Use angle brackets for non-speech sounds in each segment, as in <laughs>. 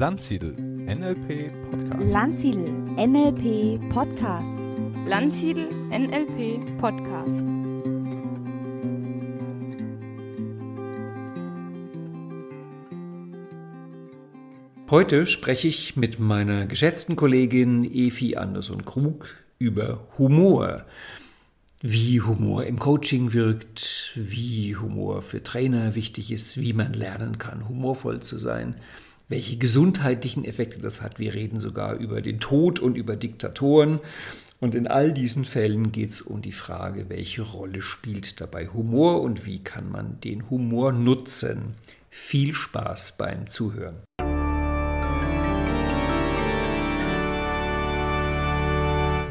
Landsiedel NLP Podcast. Landsiedel NLP Podcast. Landsiedel NLP Podcast. Heute spreche ich mit meiner geschätzten Kollegin Efi Andersson-Krug über Humor. Wie Humor im Coaching wirkt, wie Humor für Trainer wichtig ist, wie man lernen kann, humorvoll zu sein, welche gesundheitlichen Effekte das hat. Wir reden sogar über den Tod und über Diktatoren. Und in all diesen Fällen geht es um die Frage, welche Rolle spielt dabei Humor und wie kann man den Humor nutzen. Viel Spaß beim Zuhören.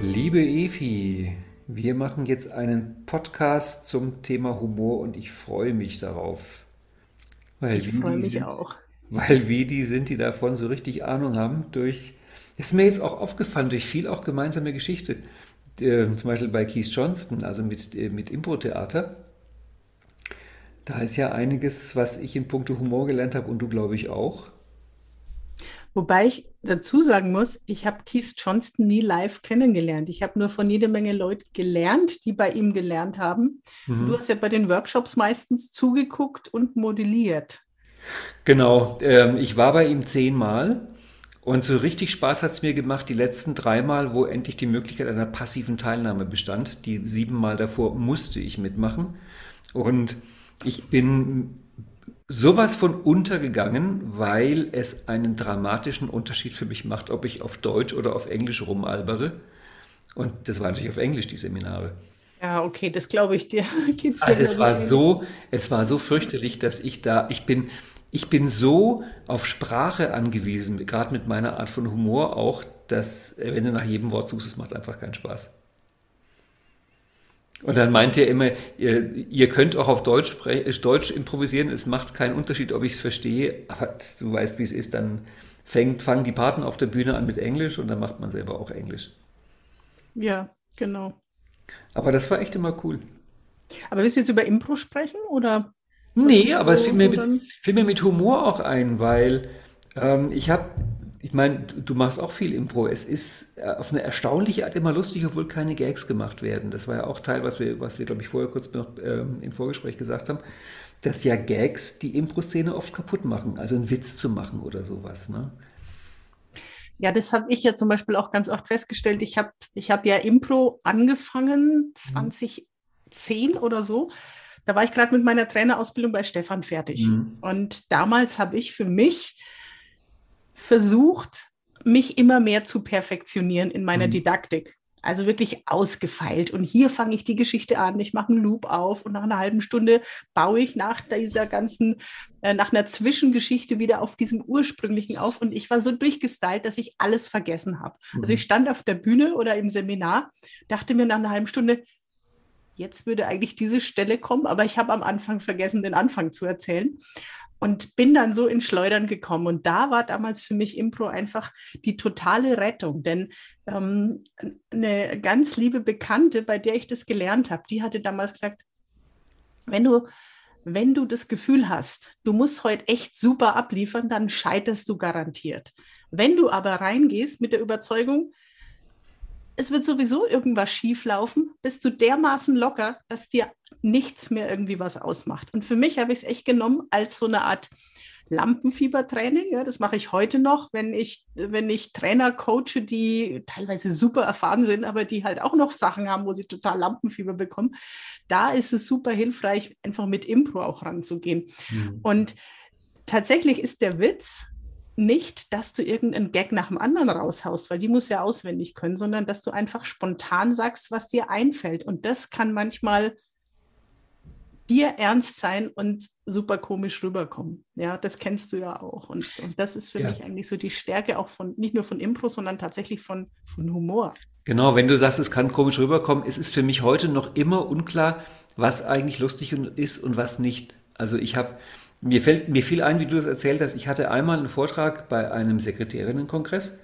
Liebe Efi, wir machen jetzt einen Podcast zum Thema Humor und ich freue mich darauf. Ich freue mich auch. Weil wir die sind, die davon so richtig Ahnung haben, durch, ist mir jetzt auch aufgefallen, durch viel auch gemeinsame Geschichte. Äh, zum Beispiel bei Keith Johnston, also mit, äh, mit Impro-Theater. Da ist ja einiges, was ich in puncto Humor gelernt habe und du, glaube ich, auch. Wobei ich dazu sagen muss, ich habe Keith Johnston nie live kennengelernt. Ich habe nur von jede Menge Leuten gelernt, die bei ihm gelernt haben. Mhm. Du hast ja bei den Workshops meistens zugeguckt und modelliert. Genau, ähm, ich war bei ihm zehnmal und so richtig Spaß hat es mir gemacht, die letzten dreimal, wo endlich die Möglichkeit einer passiven Teilnahme bestand. Die siebenmal davor musste ich mitmachen. Und ich bin sowas von untergegangen, weil es einen dramatischen Unterschied für mich macht, ob ich auf Deutsch oder auf Englisch rumalbere. Und das war natürlich auf Englisch, die Seminare. Ja, okay, das glaube ich dir. <laughs> also es war so, es war so fürchterlich, dass ich da, ich bin, ich bin so auf Sprache angewiesen, gerade mit meiner Art von Humor auch, dass wenn du nach jedem Wort suchst, es macht einfach keinen Spaß. Und dann meint er immer, ihr, ihr könnt auch auf Deutsch, Deutsch improvisieren, es macht keinen Unterschied, ob ich es verstehe, aber du weißt, wie es ist, dann fängt, fangen die Paten auf der Bühne an mit Englisch und dann macht man selber auch Englisch. Ja, genau. Aber das war echt immer cool. Aber willst du jetzt über Impro sprechen oder? Nee, aber es fiel mir, mit, fiel mir mit Humor auch ein, weil ähm, ich habe ich meine, du machst auch viel Impro. Es ist äh, auf eine erstaunliche Art immer lustig, obwohl keine Gags gemacht werden. Das war ja auch Teil, was wir, was wir glaube ich, vorher kurz noch ähm, im Vorgespräch gesagt haben, dass ja Gags die Impro-Szene oft kaputt machen. Also einen Witz zu machen oder sowas. Ne? Ja, das habe ich ja zum Beispiel auch ganz oft festgestellt. Ich habe ich hab ja Impro angefangen, 2010 mhm. oder so. Da war ich gerade mit meiner Trainerausbildung bei Stefan fertig. Mhm. Und damals habe ich für mich versucht, mich immer mehr zu perfektionieren in meiner mhm. Didaktik. Also wirklich ausgefeilt. Und hier fange ich die Geschichte an. Ich mache einen Loop auf und nach einer halben Stunde baue ich nach dieser ganzen, äh, nach einer Zwischengeschichte wieder auf diesem ursprünglichen auf. Und ich war so durchgestylt, dass ich alles vergessen habe. Mhm. Also ich stand auf der Bühne oder im Seminar, dachte mir nach einer halben Stunde, jetzt würde eigentlich diese Stelle kommen, aber ich habe am Anfang vergessen, den Anfang zu erzählen und bin dann so in Schleudern gekommen. Und da war damals für mich Impro einfach die totale Rettung. Denn ähm, eine ganz liebe Bekannte, bei der ich das gelernt habe, die hatte damals gesagt, wenn du, wenn du das Gefühl hast, du musst heute echt super abliefern, dann scheiterst du garantiert. Wenn du aber reingehst mit der Überzeugung, es wird sowieso irgendwas schief laufen, bist du dermaßen locker, dass dir nichts mehr irgendwie was ausmacht. Und für mich habe ich es echt genommen als so eine Art Lampenfiebertraining. Ja, das mache ich heute noch, wenn ich, wenn ich Trainer coache, die teilweise super erfahren sind, aber die halt auch noch Sachen haben, wo sie total Lampenfieber bekommen. Da ist es super hilfreich, einfach mit Impro auch ranzugehen. Mhm. Und tatsächlich ist der Witz, nicht, dass du irgendeinen Gag nach dem anderen raushaust, weil die muss ja auswendig können, sondern dass du einfach spontan sagst, was dir einfällt. Und das kann manchmal ernst sein und super komisch rüberkommen. Ja, das kennst du ja auch. Und, und das ist für ja. mich eigentlich so die Stärke auch von, nicht nur von Impro, sondern tatsächlich von, von Humor. Genau, wenn du sagst, es kann komisch rüberkommen, es ist für mich heute noch immer unklar, was eigentlich lustig ist und was nicht. Also ich habe mir, fällt, mir fiel ein, wie du das erzählt hast, ich hatte einmal einen Vortrag bei einem Sekretärinnenkongress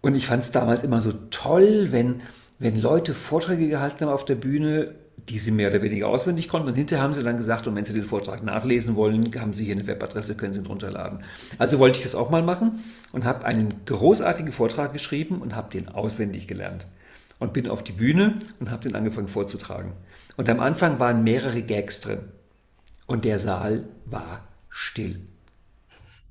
und ich fand es damals immer so toll, wenn, wenn Leute Vorträge gehalten haben auf der Bühne, die sie mehr oder weniger auswendig konnten. Und hinterher haben sie dann gesagt, und wenn sie den Vortrag nachlesen wollen, haben sie hier eine Webadresse, können sie ihn runterladen. Also wollte ich das auch mal machen und habe einen großartigen Vortrag geschrieben und habe den auswendig gelernt. Und bin auf die Bühne und habe den angefangen vorzutragen. Und am Anfang waren mehrere Gags drin. Und der Saal war still.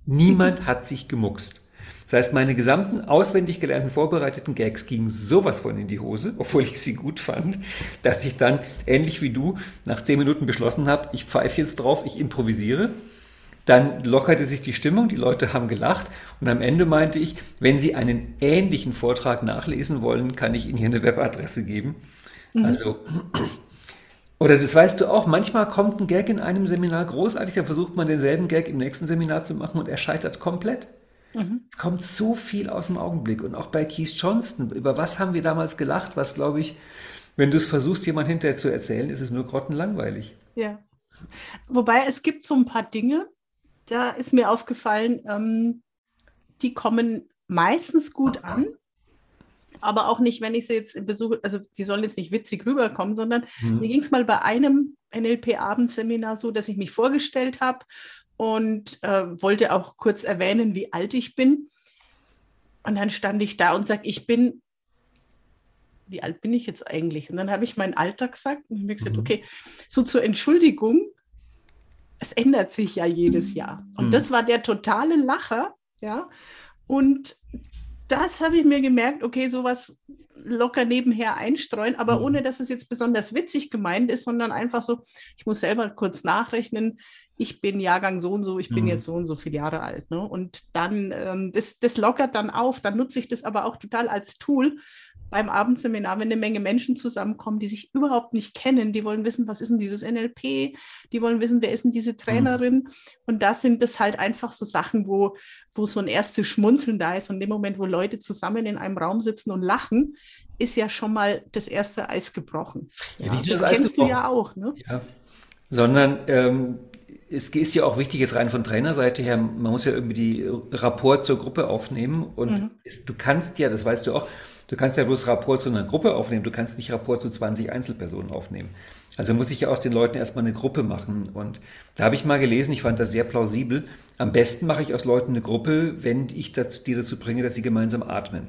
Niemand hat sich gemuckst. Das heißt, meine gesamten auswendig gelernten vorbereiteten Gags gingen sowas von in die Hose, <laughs> obwohl ich sie gut fand, dass ich dann, ähnlich wie du, nach zehn Minuten beschlossen habe, ich pfeife jetzt drauf, ich improvisiere. Dann lockerte sich die Stimmung, die Leute haben gelacht und am Ende meinte ich, wenn Sie einen ähnlichen Vortrag nachlesen wollen, kann ich Ihnen hier eine Webadresse geben. Mhm. Also, <clears throat> oder das weißt du auch, manchmal kommt ein Gag in einem Seminar großartig, dann versucht man denselben Gag im nächsten Seminar zu machen und er scheitert komplett. Mhm. Es kommt so viel aus dem Augenblick. Und auch bei Keith Johnston, über was haben wir damals gelacht, was, glaube ich, wenn du es versuchst, jemand hinterher zu erzählen, ist es nur grottenlangweilig. Ja. Wobei es gibt so ein paar Dinge, da ist mir aufgefallen, ähm, die kommen meistens gut an, aber auch nicht, wenn ich sie jetzt besuche, also die sollen jetzt nicht witzig rüberkommen, sondern mhm. mir ging es mal bei einem NLP-Abendseminar so, dass ich mich vorgestellt habe und äh, wollte auch kurz erwähnen, wie alt ich bin. Und dann stand ich da und sage, ich bin, wie alt bin ich jetzt eigentlich? Und dann habe ich mein Alter gesagt und habe gesagt, mhm. okay, so zur Entschuldigung, es ändert sich ja jedes Jahr. Und mhm. das war der totale Lacher, ja. Und das habe ich mir gemerkt, okay, sowas locker nebenher einstreuen, aber mhm. ohne dass es jetzt besonders witzig gemeint ist, sondern einfach so, ich muss selber kurz nachrechnen, ich bin Jahrgang so und so, ich bin mhm. jetzt so und so viele Jahre alt. Ne? Und dann, ähm, das, das lockert dann auf, dann nutze ich das aber auch total als Tool beim Abendseminar, wenn eine Menge Menschen zusammenkommen, die sich überhaupt nicht kennen, die wollen wissen, was ist denn dieses NLP, die wollen wissen, wer ist denn diese Trainerin. Mhm. Und da sind das halt einfach so Sachen, wo, wo so ein erstes Schmunzeln da ist. Und in dem Moment, wo Leute zusammen in einem Raum sitzen und lachen, ist ja schon mal das erste Eis gebrochen. Ja, ja das, das kennst gebrochen. du ja auch. Ne? Ja. Sondern ähm, es ist ja auch wichtig, jetzt rein von Trainerseite her, man muss ja irgendwie die Rapport zur Gruppe aufnehmen und mhm. es, du kannst ja, das weißt du auch, du kannst ja bloß Rapport zu einer Gruppe aufnehmen, du kannst nicht Rapport zu 20 Einzelpersonen aufnehmen. Also muss ich ja aus den Leuten erstmal eine Gruppe machen. Und da habe ich mal gelesen, ich fand das sehr plausibel. Am besten mache ich aus Leuten eine Gruppe, wenn ich das, die dazu bringe, dass sie gemeinsam atmen.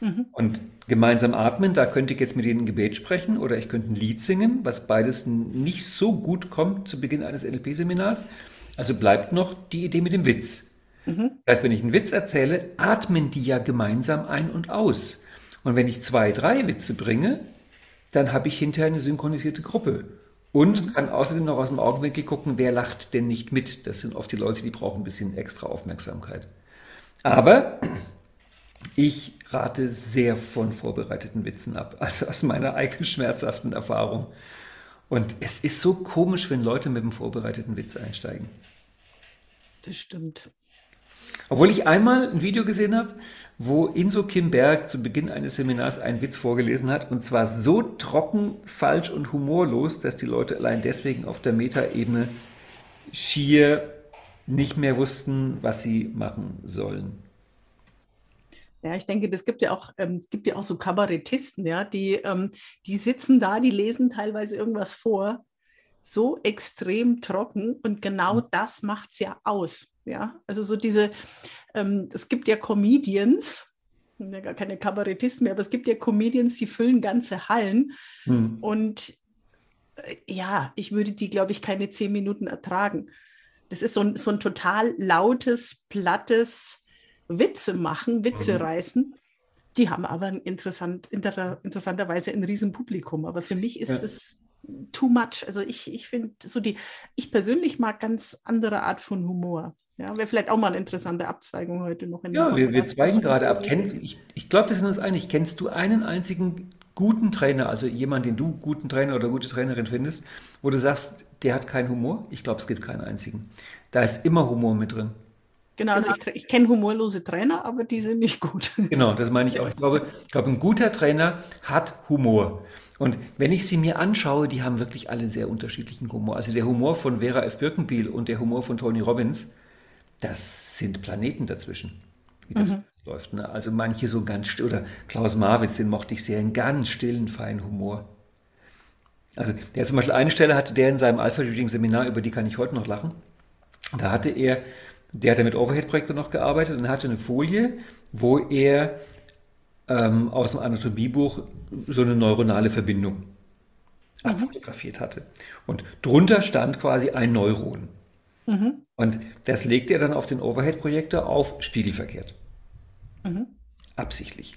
Mhm. Und gemeinsam atmen, da könnte ich jetzt mit denen ein Gebet sprechen oder ich könnte ein Lied singen, was beides nicht so gut kommt zu Beginn eines NLP-Seminars. Also bleibt noch die Idee mit dem Witz. Mhm. Das heißt, wenn ich einen Witz erzähle, atmen die ja gemeinsam ein und aus. Und wenn ich zwei, drei Witze bringe, dann habe ich hinterher eine synchronisierte Gruppe. Und mhm. kann außerdem noch aus dem Augenwinkel gucken, wer lacht denn nicht mit. Das sind oft die Leute, die brauchen ein bisschen extra Aufmerksamkeit. Aber ich rate sehr von vorbereiteten Witzen ab, also aus meiner eigenen schmerzhaften Erfahrung. Und es ist so komisch, wenn Leute mit einem vorbereiteten Witz einsteigen. Das stimmt. Obwohl ich einmal ein Video gesehen habe, wo Inso Kim Berg zu Beginn eines Seminars einen Witz vorgelesen hat und zwar so trocken, falsch und humorlos, dass die Leute allein deswegen auf der Metaebene schier nicht mehr wussten, was sie machen sollen. Ja, ich denke, das gibt ja auch, ähm, es gibt ja auch so Kabarettisten, ja, die, ähm, die sitzen da, die lesen teilweise irgendwas vor, so extrem trocken und genau mhm. das macht es ja aus. Ja, also so diese, ähm, es gibt ja Comedians, ja gar keine Kabarettisten mehr, aber es gibt ja Comedians, die füllen ganze Hallen mhm. und äh, ja, ich würde die, glaube ich, keine zehn Minuten ertragen. Das ist so ein, so ein total lautes, plattes, Witze machen, Witze mhm. reißen. Die haben aber ein interessant, inter, interessanterweise ein Riesenpublikum. Aber für mich ist ja. das too much. Also ich, ich finde so die, ich persönlich mag ganz andere Art von Humor. Ja, wäre vielleicht auch mal eine interessante Abzweigung heute noch. In ja, wir, wir zweigen gerade ab. Kennt, ich ich glaube, wir sind uns einig. Kennst du einen einzigen guten Trainer, also jemanden, den du guten Trainer oder gute Trainerin findest, wo du sagst, der hat keinen Humor? Ich glaube, es gibt keinen einzigen. Da ist immer Humor mit drin. Genau, also ich, ich kenne humorlose Trainer, aber die sind nicht gut. <laughs> Genau, das meine ich auch. Ich glaube, ich glaube, ein guter Trainer hat Humor. Und wenn ich sie mir anschaue, die haben wirklich alle sehr unterschiedlichen Humor. Also der Humor von Vera F. Birkenbiel und der Humor von Tony Robbins, das sind Planeten dazwischen, wie das mhm. läuft. Ne? Also manche so ganz still, oder Klaus Marwitz, den mochte ich sehr, einen ganz stillen, feinen Humor. Also der zum Beispiel eine Stelle hatte der in seinem Alpha-Reading-Seminar, über die kann ich heute noch lachen. Da hatte er, der hatte mit Overhead-Projektor noch gearbeitet und hatte eine Folie, wo er ähm, aus dem Anatomiebuch so eine neuronale Verbindung abfotografiert hatte. Und drunter stand quasi ein Neuron. Und das legte er dann auf den Overhead-Projektor auf spiegelverkehrt. Absichtlich.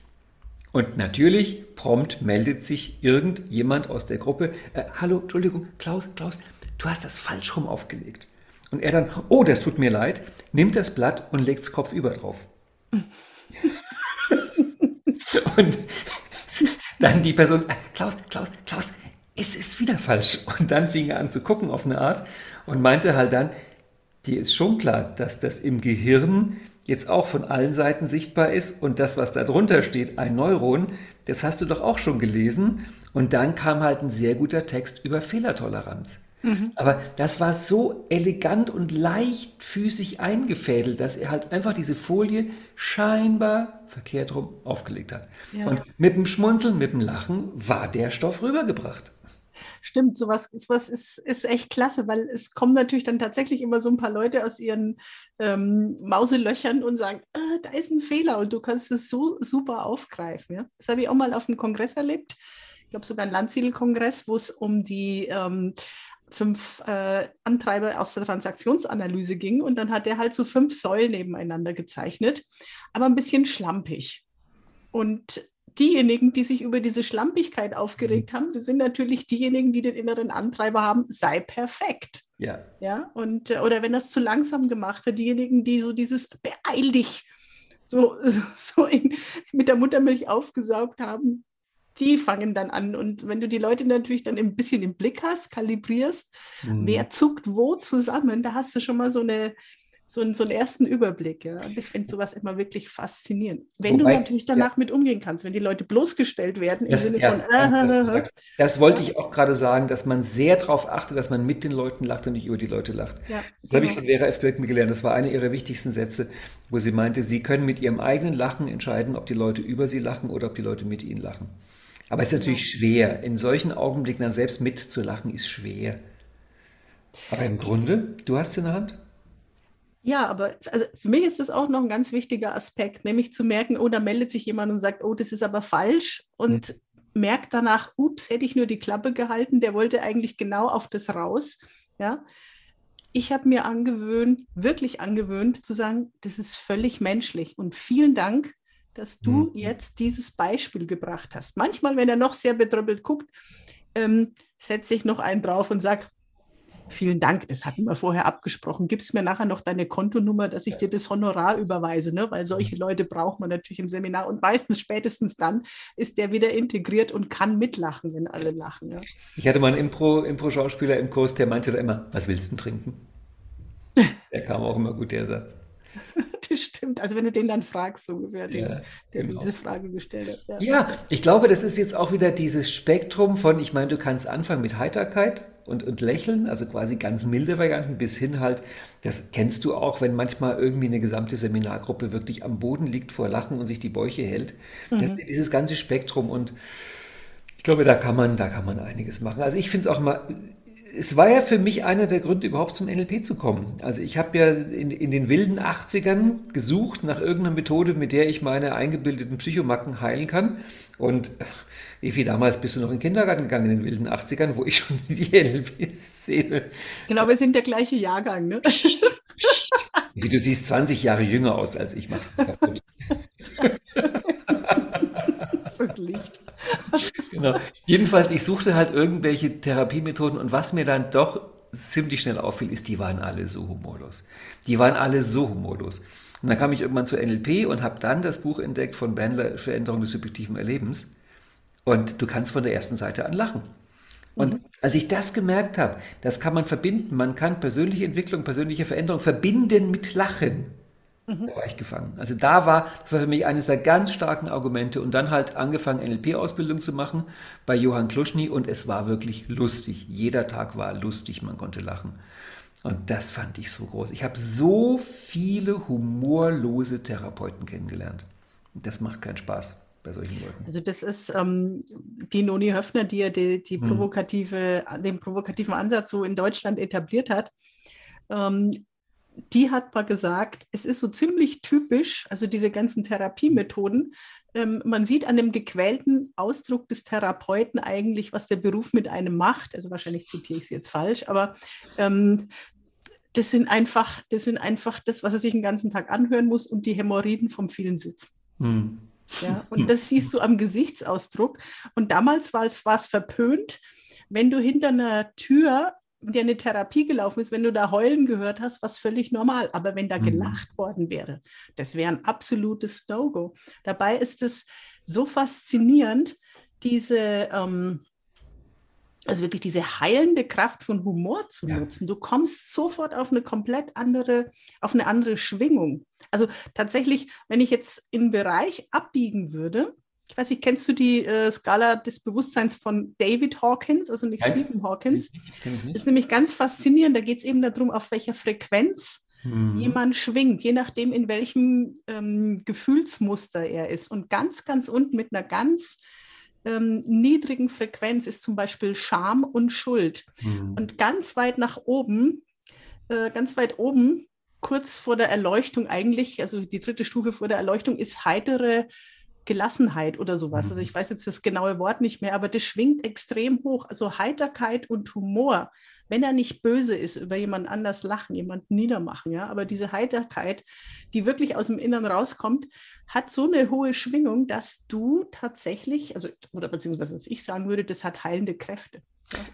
Und natürlich, prompt meldet sich irgendjemand aus der Gruppe. Äh, Hallo, Entschuldigung, Klaus, Klaus, du hast das falsch rum aufgelegt. Und er dann, oh, das tut mir leid, nimmt das Blatt und legt es kopfüber drauf. <laughs> und dann die Person, äh, Klaus, Klaus, Klaus, es ist wieder falsch. Und dann fing er an zu gucken auf eine Art und meinte halt dann, dir ist schon klar, dass das im Gehirn jetzt auch von allen Seiten sichtbar ist und das, was da drunter steht, ein Neuron, das hast du doch auch schon gelesen. Und dann kam halt ein sehr guter Text über Fehlertoleranz. Aber das war so elegant und leichtfüßig eingefädelt, dass er halt einfach diese Folie scheinbar verkehrt rum aufgelegt hat. Ja. Und mit dem Schmunzeln, mit dem Lachen war der Stoff rübergebracht. Stimmt, sowas, sowas ist, ist echt klasse, weil es kommen natürlich dann tatsächlich immer so ein paar Leute aus ihren ähm, Mauselöchern und sagen, äh, da ist ein Fehler und du kannst es so super aufgreifen. Ja? Das habe ich auch mal auf einem Kongress erlebt. Ich glaube sogar ein Landsiedel-Kongress, wo es um die ähm, fünf äh, Antreiber aus der Transaktionsanalyse ging. Und dann hat er halt so fünf Säulen nebeneinander gezeichnet, aber ein bisschen schlampig. Und diejenigen, die sich über diese Schlampigkeit aufgeregt haben, das sind natürlich diejenigen, die den inneren Antreiber haben, sei perfekt. Ja. Ja, und äh, oder wenn das zu langsam gemacht wird, diejenigen, die so dieses beeil dich so, <laughs> so in, mit der Muttermilch aufgesaugt haben, die fangen dann an. Und wenn du die Leute natürlich dann ein bisschen im Blick hast, kalibrierst, Mhm. wer zuckt wo zusammen, da hast du schon mal so, eine, so, einen, so einen ersten Überblick. Ja? Und ich finde sowas immer wirklich faszinierend. Wenn Wobei- du natürlich danach mit umgehen kannst, wenn die Leute bloßgestellt werden im Das, Sinne ja, von, danke, dass du äh, sagst. das wollte ich auch gerade sagen, dass man sehr darauf achtet, dass man mit den Leuten lacht und nicht über die Leute lacht. Ja, das habe ich genau. von Vera F. Birken gelernt. Das war einer ihrer wichtigsten Sätze, wo sie meinte, sie können mit ihrem eigenen Lachen entscheiden, ob die Leute über sie lachen oder ob die Leute mit ihnen lachen. Aber es ist natürlich schwer. In solchen Augenblicken dann selbst mitzulachen ist schwer. Aber im Grunde, du hast es in der Hand. Ja, aber also für mich ist das auch noch ein ganz wichtiger Aspekt, nämlich zu merken, oh, da meldet sich jemand und sagt, oh, das ist aber falsch und merkt danach, ups, hätte ich nur die Klappe gehalten, der wollte eigentlich genau auf das raus. Ja, ich habe mir angewöhnt, wirklich angewöhnt, zu sagen, das ist völlig menschlich und vielen Dank, dass du Mhm. jetzt dieses Beispiel gebracht hast. Manchmal, wenn er noch sehr bedröppelt guckt, ähm, setze ich noch einen drauf und sage, Vielen Dank, das hatten wir vorher abgesprochen. Gibst mir nachher noch deine Kontonummer, dass ich dir das Honorar überweise, ne? weil solche Leute braucht man natürlich im Seminar und meistens spätestens dann ist der wieder integriert und kann mitlachen, wenn alle lachen. Ja? Ich hatte mal einen Impro, Impro-Schauspieler im Kurs, der meinte da immer, was willst du denn trinken? <laughs> Der kam auch immer gut, der Satz. Das <laughs> stimmt. Also wenn du den dann fragst, so ungefähr, den, Ja, der genau. diese Frage gestellt hat. Ja, ich glaube, das ist jetzt auch wieder dieses Spektrum von, ich meine, du kannst anfangen mit Heiterkeit und, und Lächeln, also quasi ganz milde Varianten, bis hin halt, das kennst du auch, wenn manchmal irgendwie eine gesamte Seminargruppe wirklich am Boden liegt vor Lachen und sich die Bäuche hält. Das, dieses ganze Spektrum und ich glaube, da kann man, da kann man einiges machen. Also ich finde es auch immer, es war ja für mich einer der Gründe, überhaupt zum NLP zu kommen. Also ich habe ja in, in den wilden 80ern gesucht nach irgendeiner Methode, mit der ich meine eingebildeten Psychomacken heilen kann. Und äh, Evi, damals bist du noch in den Kindergarten gegangen in den wilden 80ern, wo ich schon <laughs> die NLP-Szene, Genau, wir sind der gleiche Jahrgang. Ne? wie du siehst, 20 Jahre jünger aus als ich, mach's kaputt. <laughs> Das ist das Licht. <laughs> Genau. Jedenfalls, ich suchte halt irgendwelche Therapiemethoden und was mir dann doch ziemlich schnell auffiel, ist, die waren alle so humorlos. Die waren alle so humorlos. Und dann kam ich irgendwann zur NLP und habe dann das Buch entdeckt von Bandler, Veränderung des subjektiven Erlebens. Und du kannst von der ersten Seite an lachen. Und als ich das gemerkt habe, das kann man verbinden. Man kann persönliche Entwicklung, persönliche Veränderung verbinden mit Lachen. Da war ich gefangen. Also da war, das war für mich eines der ganz starken Argumente und dann halt angefangen, NLP-Ausbildung zu machen bei Johann Kluschny und es war wirklich lustig. Jeder Tag war lustig, man konnte lachen. Und das fand ich so groß. Ich habe so viele humorlose Therapeuten kennengelernt. Das macht keinen Spaß. bei solchen Leuten? Also das ist ähm, die Noni Höfner, die ja die, die Hm. provokative, den provokativen Ansatz so in Deutschland etabliert hat. Ähm, die hat mal gesagt, es ist so ziemlich typisch, also diese ganzen Therapiemethoden. Ähm, man sieht an dem gequälten Ausdruck des Therapeuten eigentlich, was der Beruf mit einem macht. Also wahrscheinlich zitiere ich sie jetzt falsch, aber ähm, das sind einfach, das sind einfach das, was er sich den ganzen Tag anhören muss und die Hämorrhoiden vom vielen Sitzen. Hm. Ja, und das siehst du am Gesichtsausdruck. Und damals war es, es verpönt, wenn du hinter einer Tür, der eine Therapie gelaufen ist, wenn du da heulen gehört hast, was völlig normal. Aber wenn da Mhm. gelacht worden wäre, das wäre ein absolutes No-Go. Dabei ist es so faszinierend, diese, ähm, also wirklich diese heilende Kraft von Humor zu Ja. nutzen. Du kommst sofort auf eine komplett andere, auf eine andere Schwingung. Also tatsächlich, wenn ich jetzt in einen Bereich abbiegen würde, ich weiß nicht, kennst du die äh, Skala des Bewusstseins von David Hawkins, also nicht Nein. Stephen Hawkins? Nicht. ist nämlich ganz faszinierend. Da geht es eben darum, auf welcher Frequenz Hm. jemand schwingt, je nachdem, in welchem ähm, Gefühlsmuster er ist. Und ganz, ganz unten mit einer ganz ähm, niedrigen Frequenz ist zum Beispiel Scham und Schuld. Hm. Und ganz weit nach oben, äh, ganz weit oben, kurz vor der Erleuchtung eigentlich, also die dritte Stufe vor der Erleuchtung, ist heitere Gelassenheit oder sowas. Mhm. Also ich weiß jetzt das genaue Wort nicht mehr, aber das schwingt extrem hoch. Also Heiterkeit und Humor, wenn er nicht böse ist, über jemand anders lachen, jemanden niedermachen, ja, aber diese Heiterkeit, die wirklich aus dem Innern rauskommt, hat so eine hohe Schwingung, dass du tatsächlich, also oder beziehungsweise was ich sagen würde, das hat heilende Kräfte.